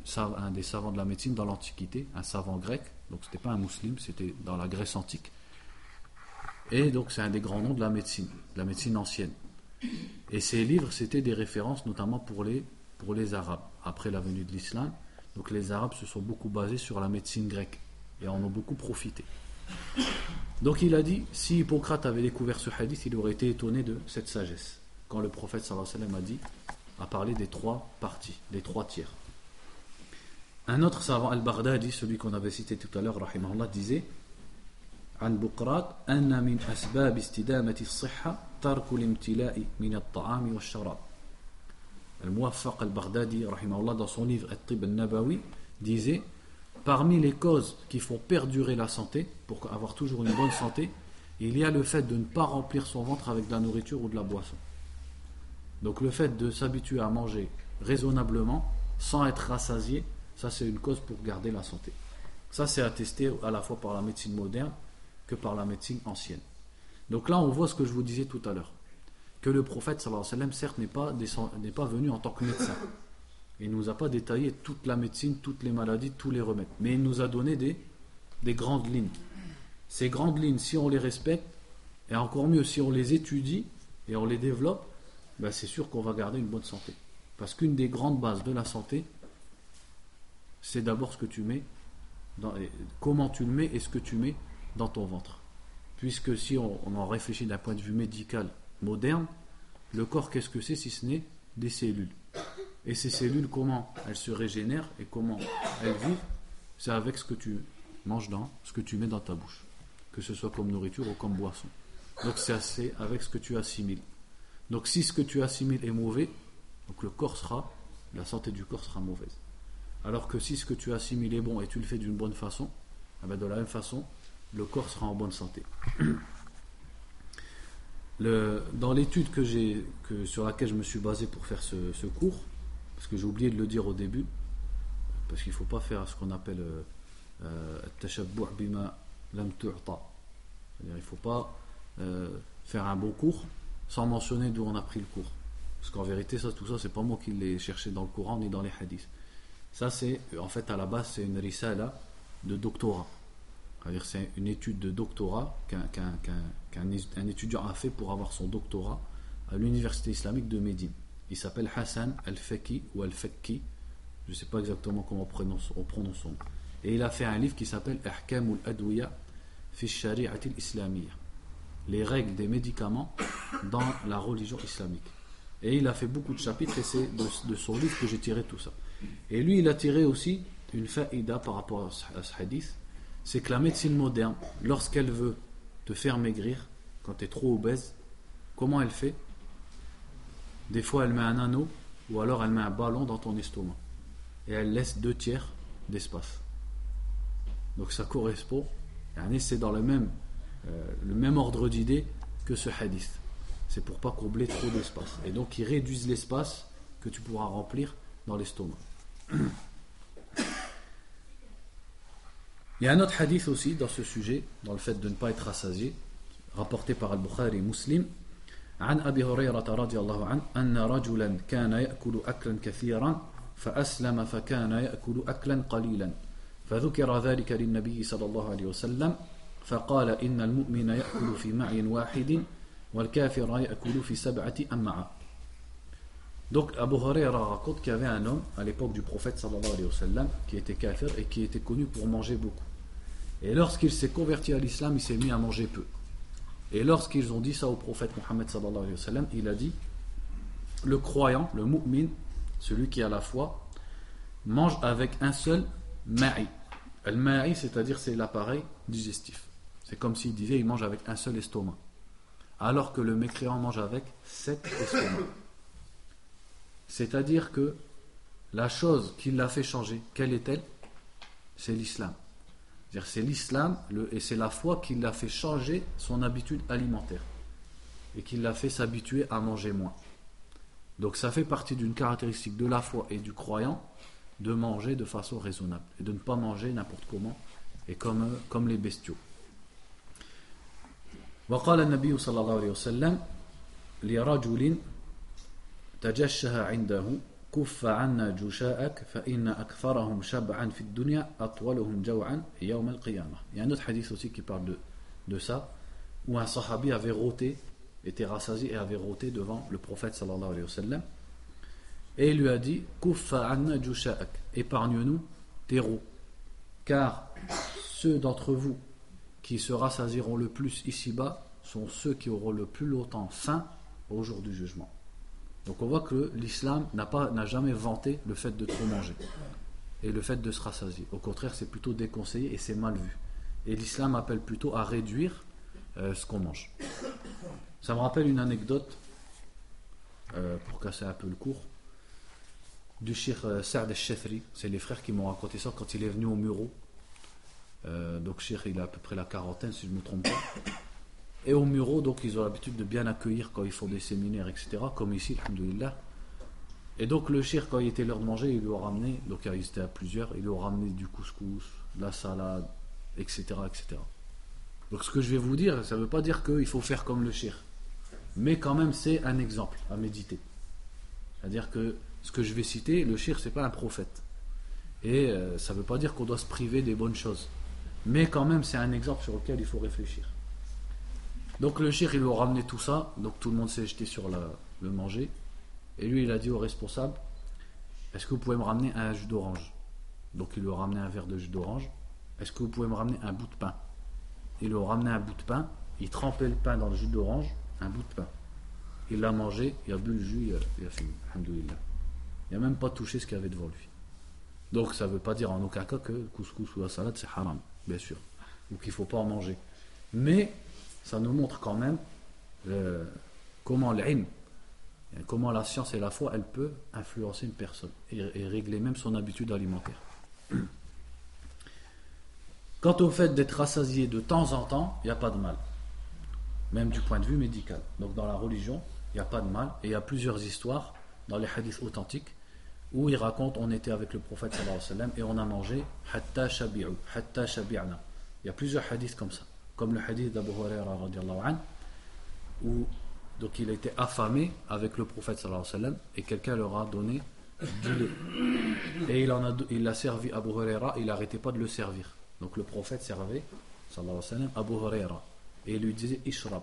savants de la médecine dans l'Antiquité, un savant grec, donc ce n'était pas un musulman, c'était dans la Grèce antique. Et donc c'est un des grands noms de la médecine, de la médecine ancienne. Et ses livres, c'était des références notamment pour les Arabes, après la venue de l'islam. Donc les Arabes se sont beaucoup basés sur la médecine grecque et en ont beaucoup profité. Donc il a dit, si Hippocrate avait découvert ce hadith, il aurait été étonné de cette sagesse. Quand le prophète sallallahu alayhi wa sallam a dit, a parlé des trois parties, des trois tiers. Un autre savant, Al-Baghdadi, celui qu'on avait cité tout à l'heure, rahimahullah, disait عن بقراط أن من أسباب استدامة الصحة ترك الامتلاء من الطعام والشراب Al-Muwaffaq al-Baghdadi, dans son livre At-Tib al-Nabawi, disait Parmi les causes qui font perdurer la santé, pour avoir toujours une bonne santé, il y a le fait de ne pas remplir son ventre avec de la nourriture ou de la boisson. Donc le fait de s'habituer à manger raisonnablement, sans être rassasié, ça c'est une cause pour garder la santé. Ça c'est attesté à la fois par la médecine moderne que par la médecine ancienne. Donc là on voit ce que je vous disais tout à l'heure que le prophète, sallam, certes, n'est pas, n'est pas venu en tant que médecin. Il ne nous a pas détaillé toute la médecine, toutes les maladies, tous les remèdes. Mais il nous a donné des, des grandes lignes. Ces grandes lignes, si on les respecte, et encore mieux si on les étudie et on les développe, ben c'est sûr qu'on va garder une bonne santé. Parce qu'une des grandes bases de la santé, c'est d'abord ce que tu mets, comment tu le mets et ce que tu mets dans ton ventre. Puisque si on en réfléchit d'un point de vue médical, moderne, le corps, qu'est-ce que c'est si ce n'est des cellules Et ces cellules, comment elles se régénèrent et comment elles vivent C'est avec ce que tu manges dans, ce que tu mets dans ta bouche, que ce soit comme nourriture ou comme boisson. Donc c'est avec ce que tu assimiles. Donc si ce que tu assimiles est mauvais, donc le corps sera, la santé du corps sera mauvaise. Alors que si ce que tu assimiles est bon et tu le fais d'une bonne façon, eh ben, de la même façon, le corps sera en bonne santé. dans l'étude que j'ai, que, sur laquelle je me suis basé pour faire ce, cours, parce que j'ai oublié de le dire au début, parce qu'il ne faut pas faire ce qu'on appelle euh, euh, bima lam Il ne faut pas euh, faire un bon cours sans mentionner d'où on a pris le cours. Parce qu'en vérité, ça, tout ça, c'est pas moi qui l'ai cherché dans le Coran ni dans les hadiths. Ça, c'est, en fait, à la base, c'est une risala de doctorat. C'est-à-dire, c'est une étude de doctorat qu'un étudiant a fait pour avoir son doctorat à l'université islamique de Médine. Il s'appelle Hassan al-Faki ou al-Fakki. Je ne sais pas exactement comment on prononce, on prononce son nom. Et il a fait un livre qui s'appelle Ahkam al-Adwiya fi shari'at al-Islamiyya. Les règles des médicaments dans la religion islamique. Et il a fait beaucoup de chapitres et c'est de, son livre que j'ai tiré tout ça. Et lui, il a tiré aussi une faïda par rapport à ce hadith. C'est que la médecine moderne, lorsqu'elle veut te faire maigrir, quand tu es trop obèse, comment elle fait? Des fois, elle met un anneau ou alors elle met un ballon dans ton estomac. Et elle laisse deux tiers d'espace. Donc ça correspond, c'est dans le même, euh, le même ordre d'idée que ce hadith. C'est pour pas combler trop d'espace. Et donc ils réduisent l'espace que tu pourras remplir dans l'estomac. Il y a un autre hadith aussi dans ce sujet, dans le fait de ne pas être rassasié, rapporté par Al-Bukhari Muslim. عن أبي هريرة رضي الله عنه أن رجلا كان يأكل أكلا كثيرا فأسلم فكان يأكل أكلا قليلا فذكر ذلك للنبي صلى الله عليه وسلم فقال إن المؤمن يأكل في معي واحد والكافر يأكل في سبعة أمعاء Donc Abu Huraira raconte qu'il y avait un homme à l'époque du prophète sallallahu alayhi wa sallam qui était kafir et qui était connu pour manger beaucoup. Et lorsqu'il s'est converti à l'islam, il s'est mis à manger peu. Et lorsqu'ils ont dit ça au prophète Mohammed sallallahu il a dit le croyant, le mu'min, celui qui a la foi, mange avec un seul ma'i. Le ma'i, c'est-à-dire c'est l'appareil digestif. C'est comme s'il disait il mange avec un seul estomac. Alors que le mécréant mange avec sept estomacs. C'est-à-dire que la chose qui l'a fait changer, quelle est-elle? C'est l'islam. C'est l'islam et c'est la foi qui l'a fait changer son habitude alimentaire et qui l'a fait s'habituer à manger moins. Donc ça fait partie d'une caractéristique de la foi et du croyant de manger de façon raisonnable et de ne pas manger n'importe comment et comme, comme les bestiaux. وقال النبي صلى الله عليه وسلم لرجل تجشه عنده كف عنا جشاءك فإن أكثرهم شبعا في الدنيا أطولهم جوعا يوم القيامة Il y a un autre hadith aussi qui parle de, de ça où un sahabi avait rôté était rassasié et avait rôté devant le prophète sallallahu alayhi wa sallam et il lui a dit Kuffa anna jusha'ak, épargne-nous tes roues. Car ceux d'entre vous qui se rassasieront le plus ici-bas sont ceux qui auront le plus longtemps faim au jour du jugement. Donc on voit que l'islam n'a jamais vanté le fait de trop manger et le fait de se rassasier. Au contraire, c'est plutôt déconseillé et c'est mal vu. Et l'islam appelle plutôt à réduire euh, ce qu'on mange. Ça me rappelle une anecdote euh, pour casser un peu le cours du Shir euh. C'est les frères qui m'ont raconté ça quand il est venu au Muro. Euh, donc Shir, il a à peu près la quarantaine, si je ne me trompe pas. Et au Muro, donc ils ont l'habitude de bien accueillir quand ils font des séminaires, etc. Comme ici, alhamdoulilah. Et donc le Shir, quand il était l'heure de manger, il lui a ramené, donc ils étaient à plusieurs, il lui a ramené du couscous, de la salade, etc., etc. Donc ce que je vais vous dire, ça ne veut pas dire qu'il faut faire comme le Shir. Mais quand même, c'est un exemple à méditer. C'est-à-dire que ce que je vais citer, le shir, c'est pas un prophète. Et euh, ça ne veut pas dire qu'on doit se priver des bonnes choses. Mais quand même, c'est un exemple sur lequel il faut réfléchir. Donc le shir, il lui a ramené tout ça. Donc tout le monde s'est jeté sur le manger. Et lui, il a dit au responsable Est-ce que vous pouvez me ramener un jus d'orange? Donc il lui a ramené un verre de jus d'orange. Est-ce que vous pouvez me ramener un bout de pain? Il lui a ramené un bout de pain. Il trempait le pain dans le jus d'orange, un bout de pain. Il l'a mangé, il a bu le jus, il a fini. Alhamdoulilah. Il n'a même pas touché ce qu'il y avait devant lui. Donc ça ne veut pas dire en aucun cas que le couscous ou la salade c'est haram, bien sûr. Ou qu'il ne faut pas en manger. Mais ça nous montre quand même euh, comment l'ilm, comment la science et la foi, elle peut influencer une personne et, et régler même son habitude alimentaire. Quant au fait d'être rassasié de temps en temps, il n'y a pas de mal. Même du point de vue médical. Donc dans la religion, il n'y a pas de mal. Et il y a plusieurs histoires dans les hadiths authentiques où il raconte on était avec le prophète sallallahu alayhi wa sallam et on a mangé hatta shabi'u, hatta shabi'na. Il y a plusieurs hadiths comme ça. Comme le hadith d'Abu Huraira où donc il a été affamé avec le prophète sallallahu alayhi wa sallam et quelqu'un leur a donné du lait. Et il, en a, il a servi Abu Huraira, il n'arrêtait pas de le servir. Donc le prophète servait sallallahu alayhi Abu Huraira et il lui disait Ishrab.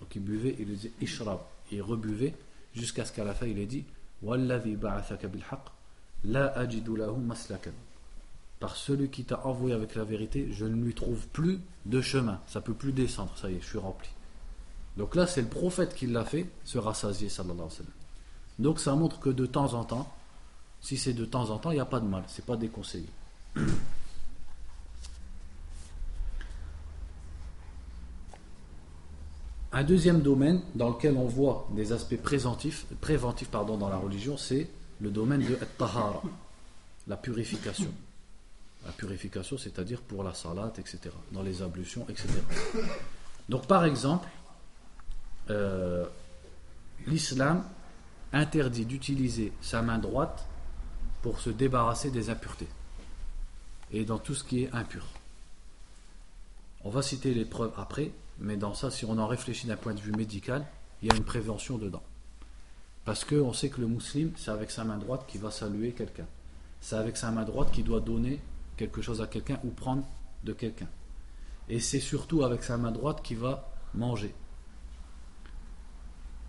Donc il buvait, il lui disait Ishrab. Et il rebuvait jusqu'à ce qu'à la fin il ait dit Walladhi ba'athaka bil la ajidu lahu par celui qui t'a envoyé avec la vérité, je ne lui trouve plus de chemin. Ça peut plus descendre, ça y est, je suis rempli. Donc là, c'est le prophète qui l'a fait, se rassasier, sallallahu alayhi wa sallam. Donc ça montre que de temps en temps, si c'est de temps en temps, il n'y a pas de mal, c'est pas déconseillé. Un deuxième domaine dans lequel on voit des aspects préventifs, préventifs pardon, dans la religion, c'est le domaine de la purification. La purification, c'est-à-dire pour la salade, etc., dans les ablutions, etc. Donc, par exemple, euh, l'islam interdit d'utiliser sa main droite pour se débarrasser des impuretés et dans tout ce qui est impur. On va citer les preuves après, mais dans ça, si on en réfléchit d'un point de vue médical, il y a une prévention dedans. Parce qu'on sait que le musulman, c'est avec sa main droite qu'il va saluer quelqu'un. C'est avec sa main droite qu'il doit donner quelque chose à quelqu'un ou prendre de quelqu'un. Et c'est surtout avec sa main droite qu'il va manger.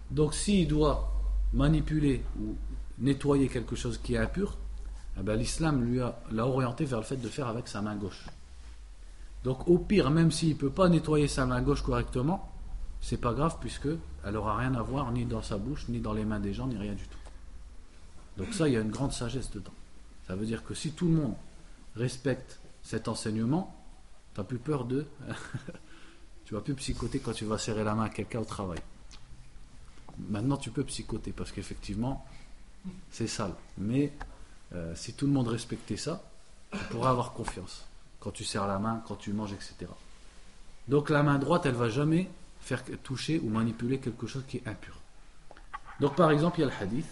Donc s'il doit manipuler ou nettoyer quelque chose qui est impur, eh ben, l'islam l'a orienté vers le fait de faire avec sa main gauche. Donc au pire, même s'il ne peut pas nettoyer sa main gauche correctement, c'est pas grave puisque elle n'aura rien à voir ni dans sa bouche, ni dans les mains des gens, ni rien du tout. Donc ça, il y a une grande sagesse dedans. Ça veut dire que si tout le monde respecte cet enseignement, tu n'as plus peur de... tu vas plus psychoter quand tu vas serrer la main à quelqu'un au travail. Maintenant, tu peux psychoter parce qu'effectivement, c'est sale. Mais euh, si tout le monde respectait ça, tu pourrais avoir confiance quand tu serres la main, quand tu manges, etc. Donc la main droite, elle va jamais faire toucher ou manipuler quelque chose qui est impur. Donc par exemple, il y a le hadith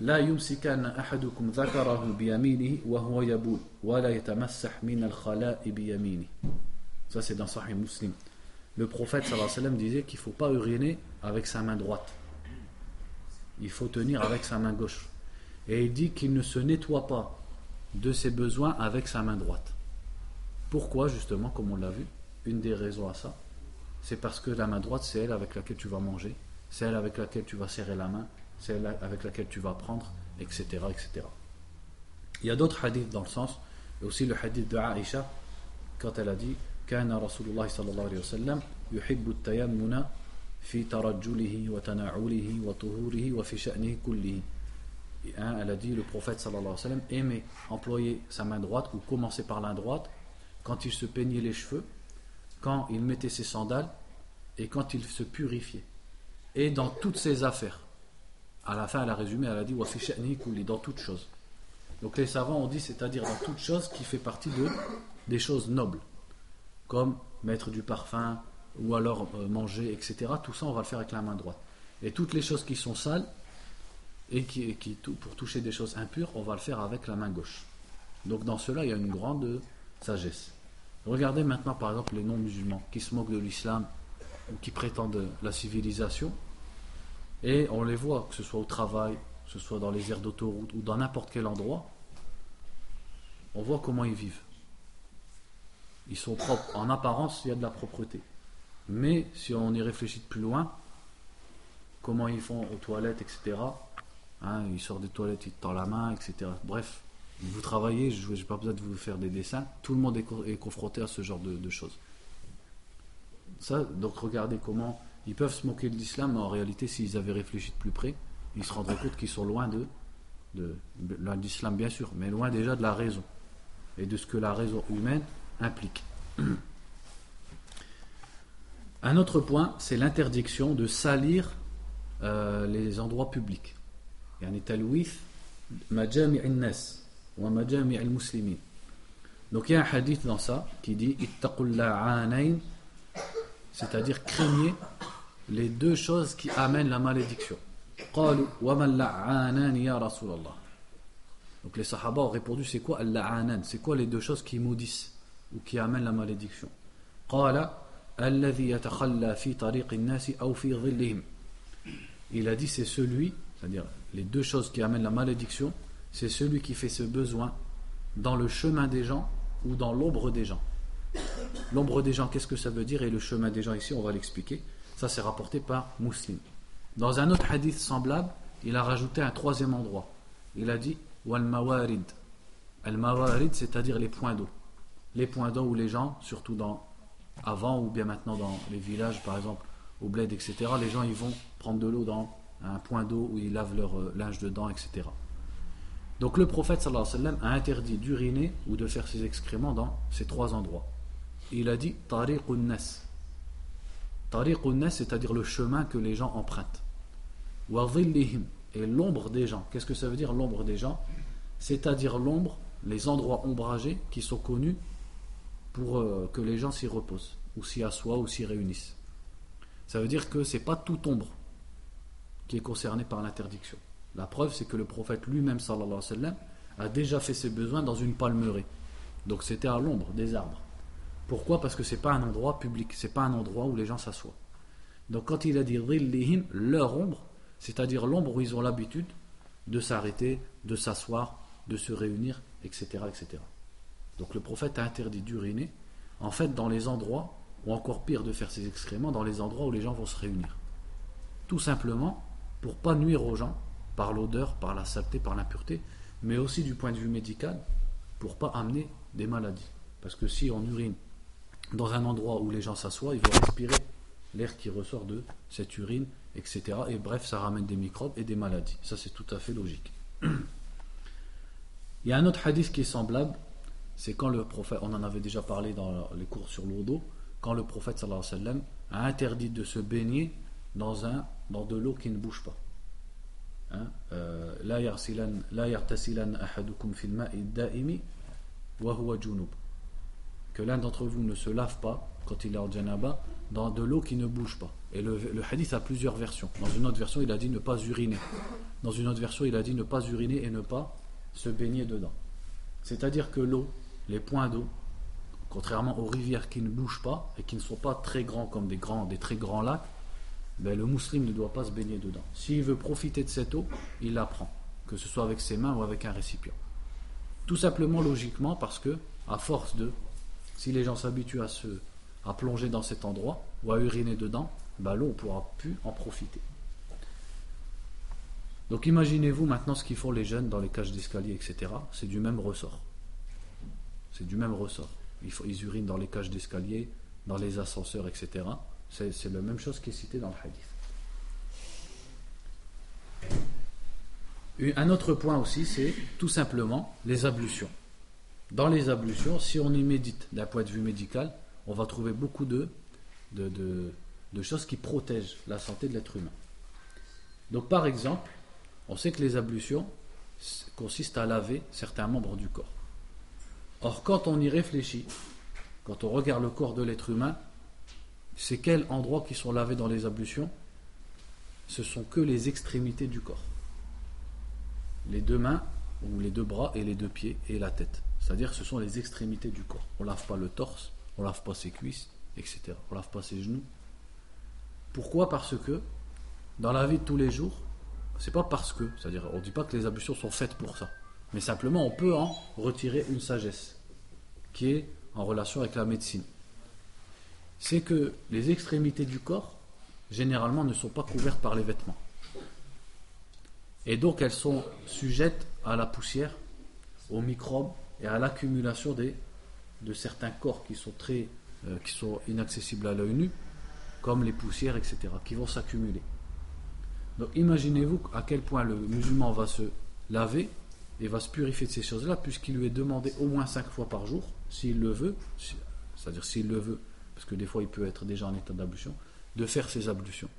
لا يمسكن أحدكم ذكره بيمينه وهو يبول ولا يتمسح من الخلاء بيمينه ça c'est dans Sahih Muslim le prophète sallallahu alayhi wa sallam disait qu'il ne faut pas uriner avec sa main droite il faut tenir avec sa main gauche et il dit qu'il ne se nettoie pas de ses besoins avec sa main droite pourquoi justement comme on l'a vu une des raisons à ça c'est parce que la main droite c'est elle avec laquelle tu vas manger c'est elle avec laquelle tu vas serrer la main celle avec laquelle tu vas prendre, etc. etc. Il y a d'autres hadiths dans le sens, et aussi le hadith de Aïcha, quand elle a dit كان رسول الله صلى الله عليه وسلم يحب التيمم في ترجله وتنعله وطهوره وفي شأنه كله elle a dit le prophète sallallahu alayhi wa sallam aimait employer sa main droite ou commencer par la droite quand il se peignait les cheveux quand il mettait ses sandales et quand il se purifiait et dans toutes ses affaires à la fin, elle a résumé, elle a dit dans toute chose. Donc les savants ont dit, c'est-à-dire dans toute chose qui fait partie de, des choses nobles, comme mettre du parfum ou alors euh, manger, etc. Tout ça, on va le faire avec la main droite. Et toutes les choses qui sont sales et qui, qui pour toucher des choses impures, on va le faire avec la main gauche. Donc dans cela, il y a une grande sagesse. Regardez maintenant par exemple les non-musulmans qui se moquent de l'islam ou qui prétendent la civilisation. Et on les voit, que ce soit au travail, que ce soit dans les aires d'autoroute ou dans n'importe quel endroit, on voit comment ils vivent. Ils sont propres. En apparence, il y a de la propreté. Mais si on y réfléchit de plus loin, comment ils font aux toilettes, etc. Hein, ils sortent des toilettes, ils tendent la main, etc. Bref, vous travaillez, je n'ai pas besoin de vous faire des dessins. Tout le monde est, confronté à ce genre de, de choses. Ça, donc regardez comment ils peuvent se moquer de l'islam, mais en réalité, s'ils avaient réfléchi de plus près, ils se rendraient compte qu'ils sont loin de, de, l'islam, bien sûr, mais loin déjà de la raison et de ce que la raison humaine implique. Un autre point, c'est l'interdiction de salir euh, les endroits publics. Donc il y a un hadith dans ça qui dit c'est-à-dire craignez les deux choses qui amènent la malédiction. Donc les sahaba ont répondu c'est quoi C'est quoi les deux choses qui maudissent ou qui amènent la malédiction? Il a dit c'est celui, c'est-à-dire les deux choses qui amènent la malédiction, c'est celui qui fait ce besoin dans le chemin des gens ou dans l'ombre des gens. L'ombre des gens, qu'est-ce que ça veut dire? Et le chemin des gens ici, on va l'expliquer. Ça, c'est rapporté par Muslim. Dans un autre hadith semblable, il a rajouté un troisième endroit. Il a dit Wal mawarid. Al mawarid, c'est-à-dire les points d'eau. Les points d'eau où les gens, surtout dans avant ou bien maintenant dans les villages, par exemple, au bled, etc., les gens ils vont prendre de l'eau dans un point d'eau où ils lavent leur euh, linge dedans, etc. Donc le prophète sallallahu alayhi wa sallam a interdit d'uriner ou de faire ses excréments dans ces trois endroits. Il a dit tariqun nas. C'est-à-dire le chemin que les gens empruntent. Et l'ombre des gens. Qu'est-ce que ça veut dire l'ombre des gens? C'est-à-dire l'ombre, les endroits ombragés qui sont connus pour euh, que les gens s'y reposent, ou s'y assoient, ou s'y réunissent. Ça veut dire que c'est pas toute ombre qui est concernée par l'interdiction. La preuve, c'est que le prophète lui-même, sallallahu alayhi wa sallam, a déjà fait ses besoins dans une palmeraie. Donc c'était à l'ombre des arbres. Pourquoi? Parce que c'est pas un endroit public, c'est pas un endroit où les gens s'assoient. Donc quand il a dit leur ombre, c'est-à-dire l'ombre où ils ont l'habitude de s'arrêter, de s'asseoir, de se réunir, etc., etc. Donc le prophète a interdit d'uriner, en fait, dans les endroits, ou encore pire de faire ses excréments, dans les endroits où les gens vont se réunir. Tout simplement pour pas nuire aux gens par l'odeur, par la saleté, par l'impureté, mais aussi du point de vue médical, pour pas amener des maladies. Parce que si on urine dans un endroit où les gens s'assoient, ils vont respirer l'air qui ressort de cette urine, etc. Et bref, ça ramène des microbes et des maladies. Ça, c'est tout à fait logique. Il y a un autre hadith qui est semblable, c'est quand le prophète, on en avait déjà parlé dans les cours sur l'eau quand le prophète alayhi wa sallam a interdit de se baigner dans, un, dans de l'eau qui ne bouge pas. Hein, euh, que l'un d'entre vous ne se lave pas quand il est en janaba dans de l'eau qui ne bouge pas. Et le, hadith a plusieurs versions. Dans une autre version, il a dit ne pas uriner. Dans une autre version, il a dit ne pas uriner et ne pas se baigner dedans. C'est-à-dire que l'eau, les points d'eau, contrairement aux rivières qui ne bougent pas et qui ne sont pas très grands comme des, grands, des très grands lacs, ben, le musulman ne doit pas se baigner dedans. S'il veut profiter de cette eau, il la prend, que ce soit avec ses mains ou avec un récipient. Tout simplement logiquement parce que, à force de, si les gens s'habituent à se, plonger dans cet endroit ou à uriner dedans, ben, l'eau ne pourra plus en profiter. Donc imaginez-vous maintenant ce qu'ils font les jeunes dans les cages d'escalier, etc. C'est du même ressort. C'est du même ressort. Ils, ils urinent dans les cages d'escalier, dans les ascenseurs, etc. C'est la même chose qui est cité dans le hadith. Un autre point aussi, c'est tout simplement les ablutions. Dans les ablutions, si on y médite d'un point de vue médical, on va trouver beaucoup de, choses qui protègent la santé de l'être humain. Donc par exemple, on sait que les ablutions consistent à laver certains membres du corps. Or, quand on y réfléchit, quand on regarde le corps de l'être humain, c'est quels endroits qui sont lavés dans les ablutions? Ce sont que les extrémités du corps. Les deux mains, ou les deux bras et les deux pieds et la tête. C'est-à-dire ce sont les extrémités du corps. On ne lave pas le torse, on ne lave pas ses cuisses, etc. On ne lave pas ses genoux. Pourquoi Parce que dans la vie de tous les jours, c'est pas parce que, c'est-à-dire on ne dit pas que les ablutions sont faites pour ça, mais simplement on peut en retirer une sagesse qui est en relation avec la médecine c'est que les extrémités du corps, généralement, ne sont pas couvertes par les vêtements. Et donc, elles sont sujettes à la poussière, aux microbes et à l'accumulation de certains corps qui sont, très, euh, qui sont inaccessibles à l'œil nu, comme les poussières, etc., qui vont s'accumuler. Donc, imaginez-vous à quel point le musulman va se laver et va se purifier de ces choses-là, puisqu'il lui est demandé au moins cinq fois par jour, s'il le veut, c'est-à-dire s'il le veut, parce que des fois il peut être déjà en état d'ablution, de faire ses ablutions.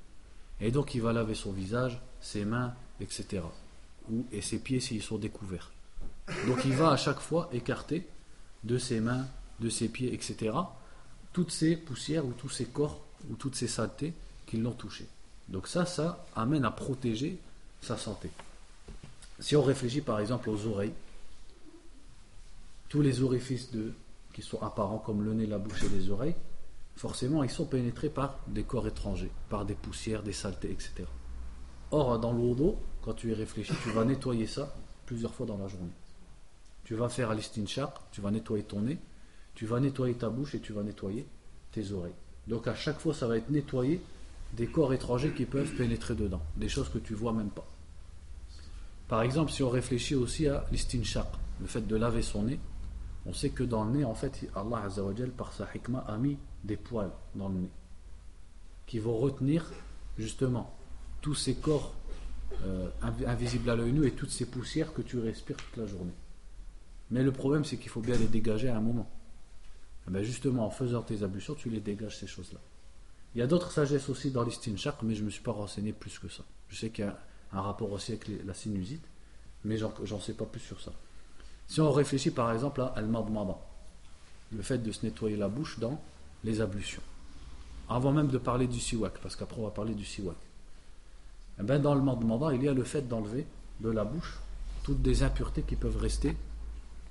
Et donc il va laver son visage, ses mains, etc. Ou, et ses pieds s'ils sont découverts. Donc il va à chaque fois écarter de ses mains, de ses pieds, etc. toutes ces poussières ou tous ces corps ou toutes ces saletés qui l'ont touché. Donc ça, ça amène à protéger sa santé. Si on réfléchit par exemple aux oreilles, tous les orifices qui sont apparents comme le nez, la bouche et les oreilles, forcément, ils sont pénétrés par des corps étrangers, par des poussières, des saletés, etc. Or, dans l'eau quand tu y réfléchis, tu vas nettoyer ça plusieurs fois dans la journée. Tu vas faire l'istinshaq, tu vas nettoyer ton nez, tu vas nettoyer ta bouche et tu vas nettoyer tes oreilles. Donc à chaque fois, ça va être nettoyé des corps étrangers qui peuvent pénétrer dedans, des choses que tu vois même pas. Par exemple, si on réfléchit aussi à l'istinshaq, le fait de laver son nez, on sait que dans le nez, en fait, Allah Azzawajal, par sa hikmah, a mis des poils dans le nez qui vont retenir justement tous ces corps euh, invisibles à l'œil nu et toutes ces poussières que tu respires toute la journée. Mais le problème, c'est qu'il faut bien les dégager à un moment. Eh ben, justement, en faisant tes ablutions, tu les dégages ces choses-là. Il y a d'autres sagesses aussi dans l'istinshaq, mais je ne me suis pas renseigné plus que ça. Je sais qu'il y a un rapport aussi avec la sinusite, mais j'en sais pas plus sur ça. Si on réfléchit par exemple à al-madmada, le fait de se nettoyer la bouche dans les ablutions, avant même de parler du siwak, parce qu'après on va parler du siwak. Eh ben, dans le madmada, il y a le fait d'enlever de la bouche toutes des impuretés qui peuvent rester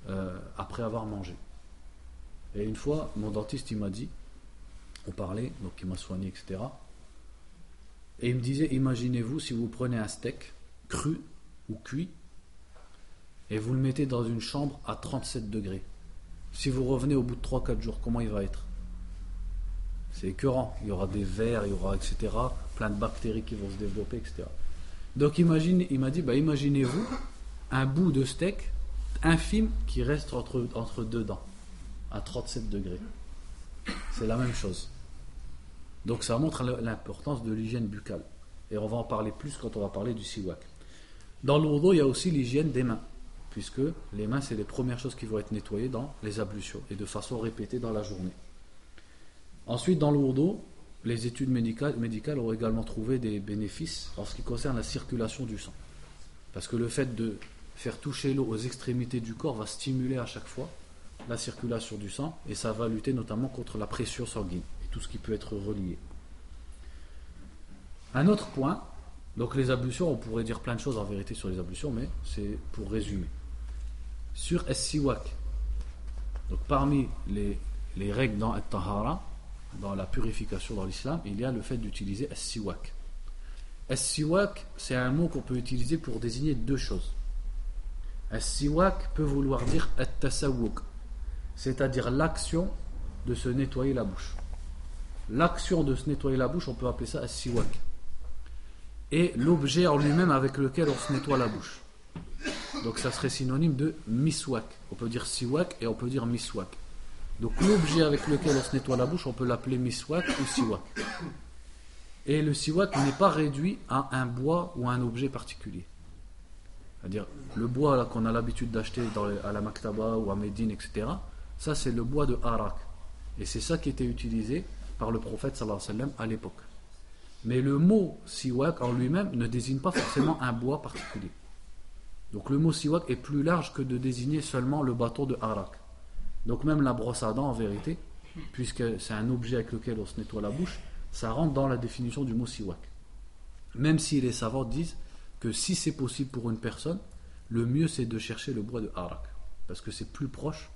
euh, après avoir mangé. Et une fois, mon dentiste, il m'a dit, on parlait, donc il m'a soigné, etc. Et il me disait, imaginez-vous si vous prenez un steak cru ou cuit et vous le mettez dans une chambre à 37 degrés. Si vous revenez au bout de 3-4 jours, comment il va être? C'est écœurant. Il y aura des vers, il y aura, etc. Plein de bactéries qui vont se développer, etc. Donc imagine, il m'a dit, bah, imaginez-vous un bout de steak infime qui reste entre, entre deux dents, à 37 degrés. C'est la même chose. Donc ça montre l'importance de l'hygiène buccale. Et on va en parler plus quand on va parler du siwak. Dans l'eau il y a aussi l'hygiène des mains, puisque les mains, c'est les premières choses qui vont être nettoyées dans les ablutions, et de façon répétée dans la journée. Ensuite, dans l'eau les études médicales, médicales ont également trouvé des bénéfices en ce qui concerne la circulation du sang. Parce que le fait de faire toucher l'eau aux extrémités du corps va stimuler à chaque fois la circulation du sang et ça va lutter notamment contre la pression sanguine et tout ce qui peut être relié. Un autre point, donc les ablutions, on pourrait dire plein de choses en vérité sur les ablutions, mais c'est pour résumer. Sur S-Siwak, donc parmi les, les règles dans At-Tahara, dans la purification dans l'islam, il y a le fait d'utiliser S-Siwak. S-Siwak, c'est un mot qu'on peut utiliser pour désigner deux choses. As-siwak peut vouloir dire at-tasawwuk, c'est-à-dire l'action de se nettoyer la bouche. L'action de se nettoyer la bouche, on peut appeler ça as-siwak. Et l'objet en lui-même avec lequel on se nettoie la bouche. Donc ça serait synonyme de miswak. On peut dire siwak et on peut dire miswak. Donc l'objet avec lequel on se nettoie la bouche, on peut l'appeler miswak ou siwak. Et le siwak n'est pas réduit à un bois ou un objet particulier. C'est-à-dire le bois qu'on a l'habitude d'acheter à la Maktaba ou à Médine, etc. Ça, c'est le bois de Arak. Et c'est ça qui était utilisé par le prophète sallallahu alayhi wa sallam à l'époque. Mais le mot siwak en lui-même ne désigne pas forcément un bois particulier. Donc le mot siwak est plus large que de désigner seulement le bâton de Arak. Donc même la brosse à dents, en vérité, puisque c'est un objet avec lequel on se nettoie la bouche, ça rentre dans la définition du mot siwak. Même si les savants disent que si c'est possible pour une personne, le mieux c'est de chercher le bois de harak. Parce que c'est plus proche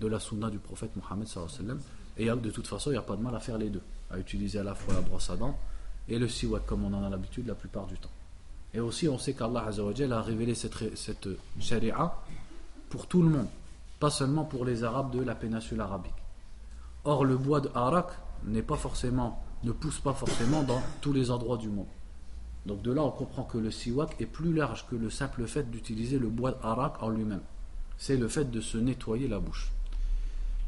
de la sunna du prophète Mohammed. Et de toute façon, il n'y a pas de mal à faire les deux. À utiliser à la fois la brosse à dents et le siwak, comme on en a l'habitude la plupart du temps. Et aussi, on sait qu'Allah a révélé cette, cette sharia pour tout le monde, pas seulement pour les Arabes de la péninsule arabique. Or, le bois de harak n'est pas forcément, ne pousse pas forcément dans tous les endroits du monde. Donc de là, on comprend que le siwak est plus large que le simple fait d'utiliser le bois arak en lui-même. C'est le fait de se nettoyer la bouche.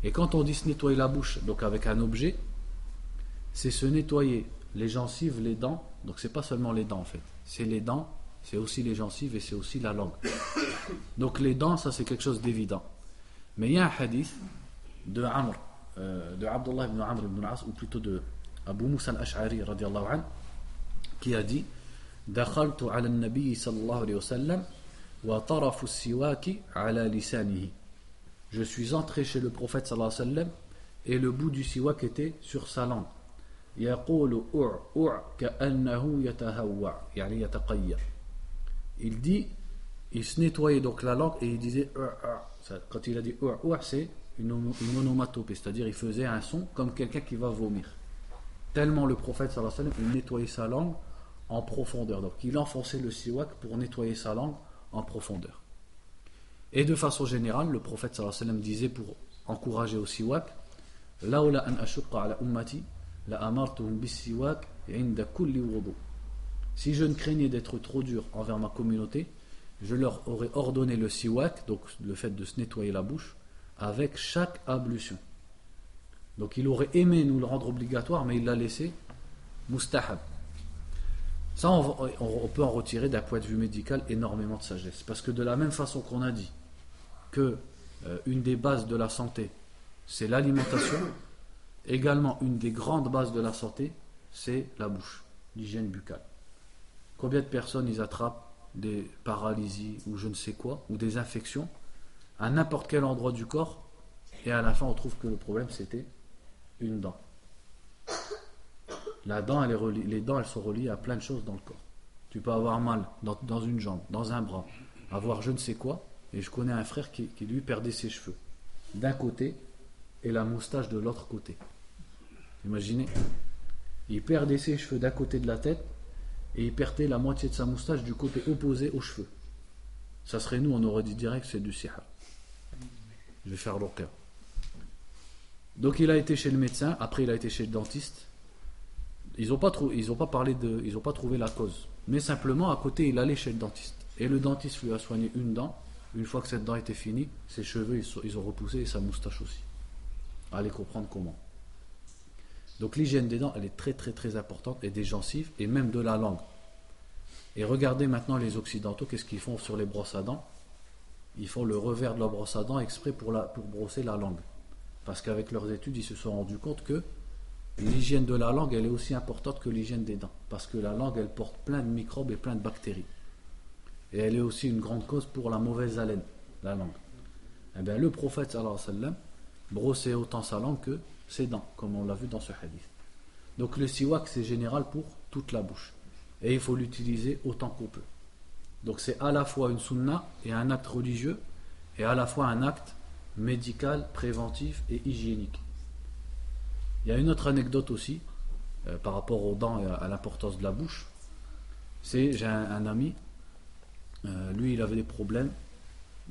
Et quand on dit se nettoyer la bouche, donc avec un objet, c'est se nettoyer les gencives, les dents. Donc c'est pas seulement les dents en fait. C'est les dents, c'est aussi les gencives et c'est aussi la langue. Donc les dents, ça c'est quelque chose d'évident. Mais il y a un hadith de Amr, euh, de Abdullah ibn Amr ibn As, ou plutôt de Abu Musa al-Ash'ari qui a dit دخلت على النبي صلى الله عليه وسلم وطرف السواك على لسانه Je suis entré chez le prophète صلى الله عليه وسلم et le bout du siwak était sur sa langue. يقول أع أع كأنه يتهوع يعني يتقيأ. Il dit il se nettoyait donc la langue et il disait quand il a dit c'est une, onomatopée, c'est-à-dire il faisait un son comme quelqu'un qui va vomir. Tellement le prophète sallallahu alayhi wa sallam, il nettoyait sa langue en profondeur. Donc il enfonçait le siwak pour nettoyer sa langue en profondeur. Et de façon générale, le prophète sallallahu alayhi wa sallam disait pour encourager au siwak an ala ummati la siwak kulli Si je ne craignais d'être trop dur envers ma communauté, je leur aurais ordonné le siwak, donc le fait de se nettoyer la bouche, avec chaque ablution. Donc il aurait aimé nous le rendre obligatoire, mais il l'a laissé mustahab. Ça, on, peut en retirer d'un point de vue médical énormément de sagesse. Parce que de la même façon qu'on a dit que euh, une des bases de la santé, c'est l'alimentation, également une des grandes bases de la santé, c'est la bouche, l'hygiène buccale. Combien de personnes ils attrapent des paralysies ou je ne sais quoi, ou des infections à n'importe quel endroit du corps, et à la fin on trouve que le problème c'était une dent. Les dents elles sont reliées à plein de choses dans le corps. Tu peux avoir mal dans, une jambe, dans un bras, avoir je ne sais quoi, et je connais un frère qui, lui perdait ses cheveux d'un côté et la moustache de l'autre côté. Imaginez, il perdait ses cheveux d'un côté de la tête et il perdait la moitié de sa moustache du côté opposé aux cheveux. Ça serait nous, on aurait dit direct c'est du sihar. Je vais faire l'aucun. Donc il a été chez le médecin, après il a été chez le dentiste. Ils n'ont pas, ont pas parlé de, ils pas trouvé la cause. Mais simplement à côté il allait chez le dentiste. Et le dentiste lui a soigné une dent. Une fois que cette dent était finie, ses cheveux ils, ont repoussé et sa moustache aussi. Allez comprendre comment. Donc l'hygiène des dents, elle est très très très importante, et des gencives, et même de la langue. Et regardez maintenant les Occidentaux, qu'est-ce qu'ils font sur les brosses à dents Ils font le revers de la brosse à dents exprès pour, pour brosser la langue. Parce qu'avec leurs études, ils se sont rendus compte que l'hygiène de la langue, elle est aussi importante que l'hygiène des dents. Parce que la langue, elle porte plein de microbes et plein de bactéries. Et elle est aussi une grande cause pour la mauvaise haleine, la langue. Eh bien, le prophète, alayhi wa sallam, brossait autant sa langue que ses dents, comme on l'a vu dans ce hadith. Donc le siwak, c'est général pour toute la bouche. Et il faut l'utiliser autant qu'on peut. Donc c'est à la fois une sunna et un acte religieux, et à la fois un acte médical, préventif et hygiénique. Il y a une autre anecdote aussi, euh, par rapport aux dents et à, l'importance de la bouche. C'est, j'ai un, ami, euh, lui il avait des problèmes,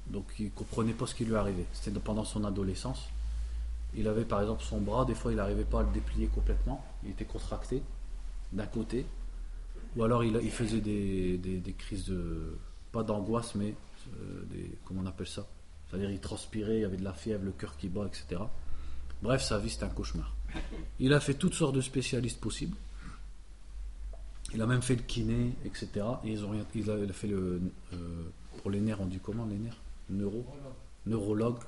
donc il ne comprenait pas ce qui lui arrivait. C'était pendant son adolescence. Il avait par exemple son bras, des fois il n'arrivait pas à le déplier complètement, il était contracté d'un côté, ou alors il, faisait des, crises de, pas d'angoisse, mais euh, des, comment on appelle ça? C'est-à-dire il transpirait, il y avait de la fièvre, le cœur qui bat, etc. Bref, sa vie c'était un cauchemar. Il a fait toutes sortes de spécialistes possibles. Il a même fait le kiné, etc. Et ils ont il, a, fait le. Euh, pour les nerfs, on dit comment les nerfs? Neuro? Neurologue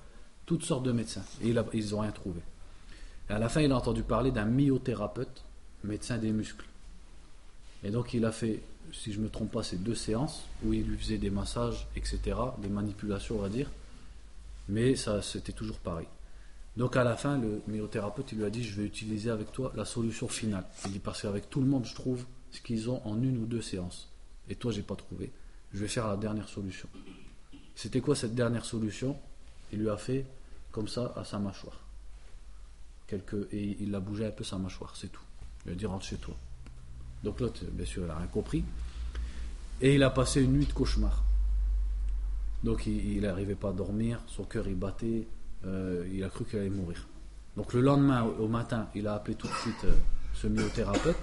toutes sortes de médecins. Et ils n'ont rien trouvé. Et à la fin, il a entendu parler d'un myothérapeute, médecin des muscles. Et donc, il a fait, si je ne me trompe pas, ces deux séances où il lui faisait des massages, etc., des manipulations, on va dire. Mais ça, c'était toujours pareil. Donc, à la fin, le myothérapeute, lui a dit Je vais utiliser avec toi la solution finale. Il dit Parce qu'avec tout le monde, je trouve ce qu'ils ont en une ou deux séances. Et toi, j'ai pas trouvé. Je vais faire la dernière solution. C'était quoi cette dernière solution? Il lui a fait comme ça à sa mâchoire. Quelques, et il a bougé un peu sa mâchoire, c'est tout. Il lui a dit rentre chez toi. Donc l'autre, bien sûr, il n'a rien compris. Et il a passé une nuit de cauchemar. Donc il n'arrivait pas à dormir, son cœur il battait, euh, il a cru qu'il allait mourir. Donc le lendemain, au matin, il a appelé tout de suite euh, ce myothérapeute.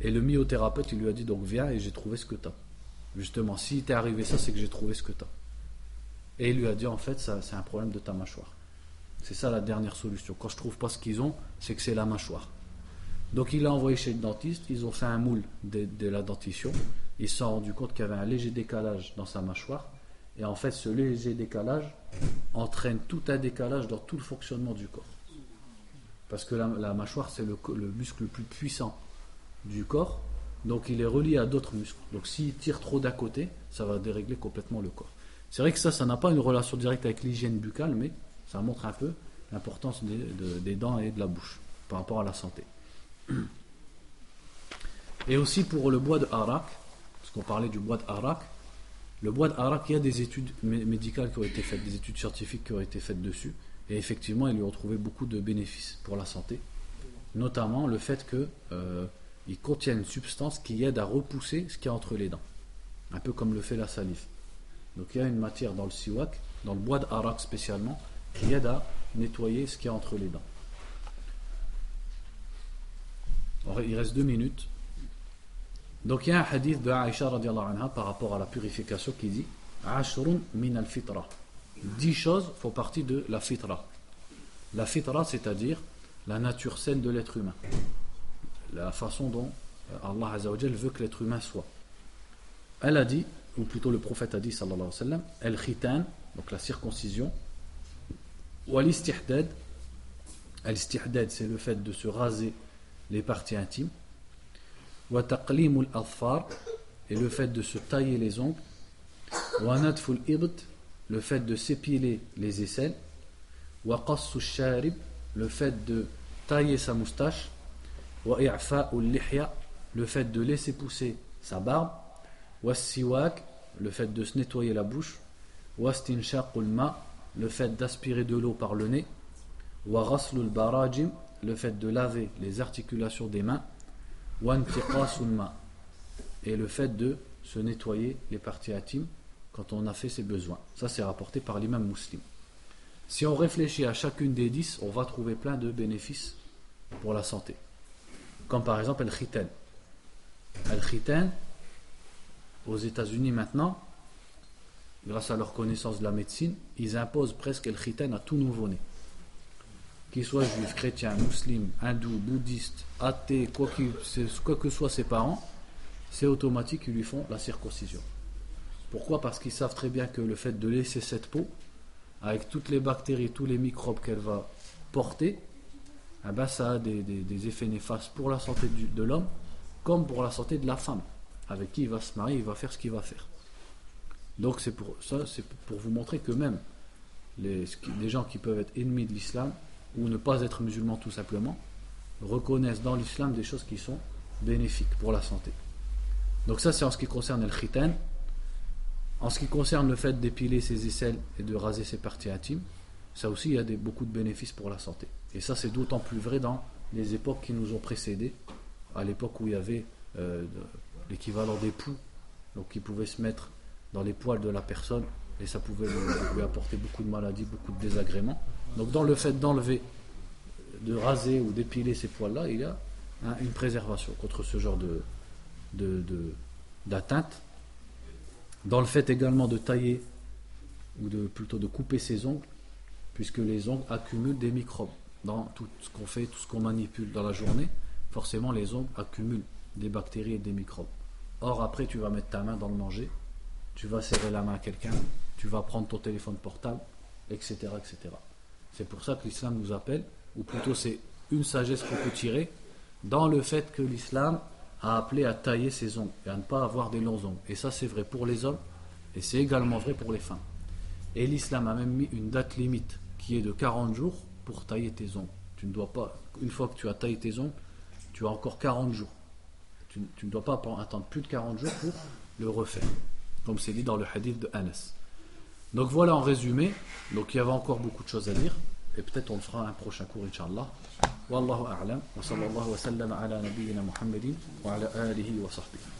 Et le myothérapeute, il lui a dit donc viens et j'ai trouvé ce que tu as. Justement, si t'est arrivé ça, c'est que j'ai trouvé ce que tu as. Et il lui a dit en fait, ça, c'est un problème de ta mâchoire. C'est ça la dernière solution. Quand je trouve pas ce qu'ils ont, c'est que c'est la mâchoire. Donc il l'a envoyé chez le dentiste, ils ont fait un moule de, la dentition. Ils se sont rendus compte qu'il y avait un léger décalage dans sa mâchoire. Et en fait, ce léger décalage entraîne tout un décalage dans tout le fonctionnement du corps. Parce que la, mâchoire, c'est le, le, muscle le plus puissant du corps. Donc il est relié à d'autres muscles. Donc s'il tire trop d'un côté, ça va dérégler complètement le corps. C'est vrai que ça, ça n'a pas une relation directe avec l'hygiène buccale, mais ça montre un peu l'importance des, dents et de la bouche par rapport à la santé. Et aussi pour le bois de harak, parce qu'on parlait du bois de harak, Le bois d'arak, il y a des études médicales qui ont été faites, des études scientifiques qui ont été faites dessus. Et effectivement, ils lui ont trouvé beaucoup de bénéfices pour la santé. Notamment le fait qu'il euh, contient une substance qui aide à repousser ce qu'il y a entre les dents. Un peu comme le fait la salive. Donc il y a une matière dans le siwak, dans le bois d'arak spécialement, qui aide à nettoyer ce qu'il y a entre les dents. il reste deux minutes. Donc il y a un hadith de Aisha anha par rapport à la purification qui dit Ashrun min al-fitra. Dix choses font partie de la fitra. La fitra, c'est-à-dire la nature saine de l'être humain. La façon dont euh, Allah Azzawajal veut que l'être humain soit. Elle a dit, ou plutôt le prophète a dit, sallallahu alayhi wa sallam, al-khitan, donc la circoncision, ou al-istihdad. Al-istihdad, c'est le fait de se raser les parties intimes. Et le fait de se tailler les ongles. Le fait de s'épiler les aisselles. Le fait de tailler sa moustache. Le fait de laisser pousser sa barbe. Le fait de se nettoyer la bouche. Ma, le fait d'aspirer de l'eau par le nez. Wa ghaslul barajim, le fait de laver les articulations des mains, et le fait de se nettoyer les parties intimes quand on a fait ses besoins. Ça, c'est rapporté par l'imam musulman. Si on réfléchit à chacune des dix, on va trouver plein de bénéfices pour la santé. Comme par exemple le khitan. Le khitan, aux États-Unis maintenant, grâce à leur connaissance de la médecine, ils imposent presque le khitan à tout nouveau-né qu'il soit juif, chrétien, musulman, hindou, bouddhiste, athée, quoi que, soient ses parents, c'est automatique qu'ils lui font la circoncision. Pourquoi? Parce qu'ils savent très bien que le fait de laisser cette peau, avec toutes les bactéries, tous les microbes qu'elle va porter, eh ben ça a des, effets néfastes pour la santé de l'homme, comme pour la santé de la femme, avec qui il va se marier, il va faire ce qu'il va faire. Donc c'est pour ça, c'est pour vous montrer que même les gens qui peuvent être ennemis de l'islam, ou ne pas être musulman tout simplement, reconnaissent dans l'islam des choses qui sont bénéfiques pour la santé. Donc ça c'est en ce qui concerne le khitan. En ce qui concerne le fait d'épiler ses aisselles et de raser ses parties intimes, ça aussi il y a beaucoup de bénéfices pour la santé. Et ça c'est d'autant plus vrai dans les époques qui nous ont précédés, à l'époque où il y avait euh, l'équivalent des poux, donc qui pouvaient se mettre dans les poils de la personne et ça pouvait lui apporter beaucoup de maladies, beaucoup de désagréments. Donc dans le fait d'enlever, de raser ou d'épiler ces poils-là, il y a hein, une préservation contre ce genre de, d'atteinte. Dans le fait également de tailler, ou de, plutôt de couper ses ongles, puisque les ongles accumulent des microbes. Dans tout ce qu'on fait, tout ce qu'on manipule dans la journée, forcément les ongles accumulent des bactéries et des microbes. Or après tu vas mettre ta main dans le manger, tu vas serrer la main à quelqu'un, tu vas prendre ton téléphone portable, etc. etc. C'est pour ça que l'islam nous appelle, ou plutôt c'est une sagesse qu'on peut tirer, dans le fait que l'islam a appelé à tailler ses ongles et à ne pas avoir des longs ongles. Et ça c'est vrai pour les hommes et c'est également vrai pour les femmes. Et l'islam a même mis une date limite qui est de 40 jours pour tailler tes ongles. Tu ne dois pas, une fois que tu as taillé tes ongles, tu as encore 40 jours. Tu, ne dois pas attendre plus de 40 jours pour le refaire. Comme c'est dit dans le hadith de Anas. Donc voilà en résumé. Donc il y avait encore beaucoup de choses à dire. Et peut-être on le fera un prochain cours, Inch'Allah. Wallahu a'lam. Wa sallallahu wa sallam ala nabiyyina Muhammadin wa ala alihi wa sahbihi.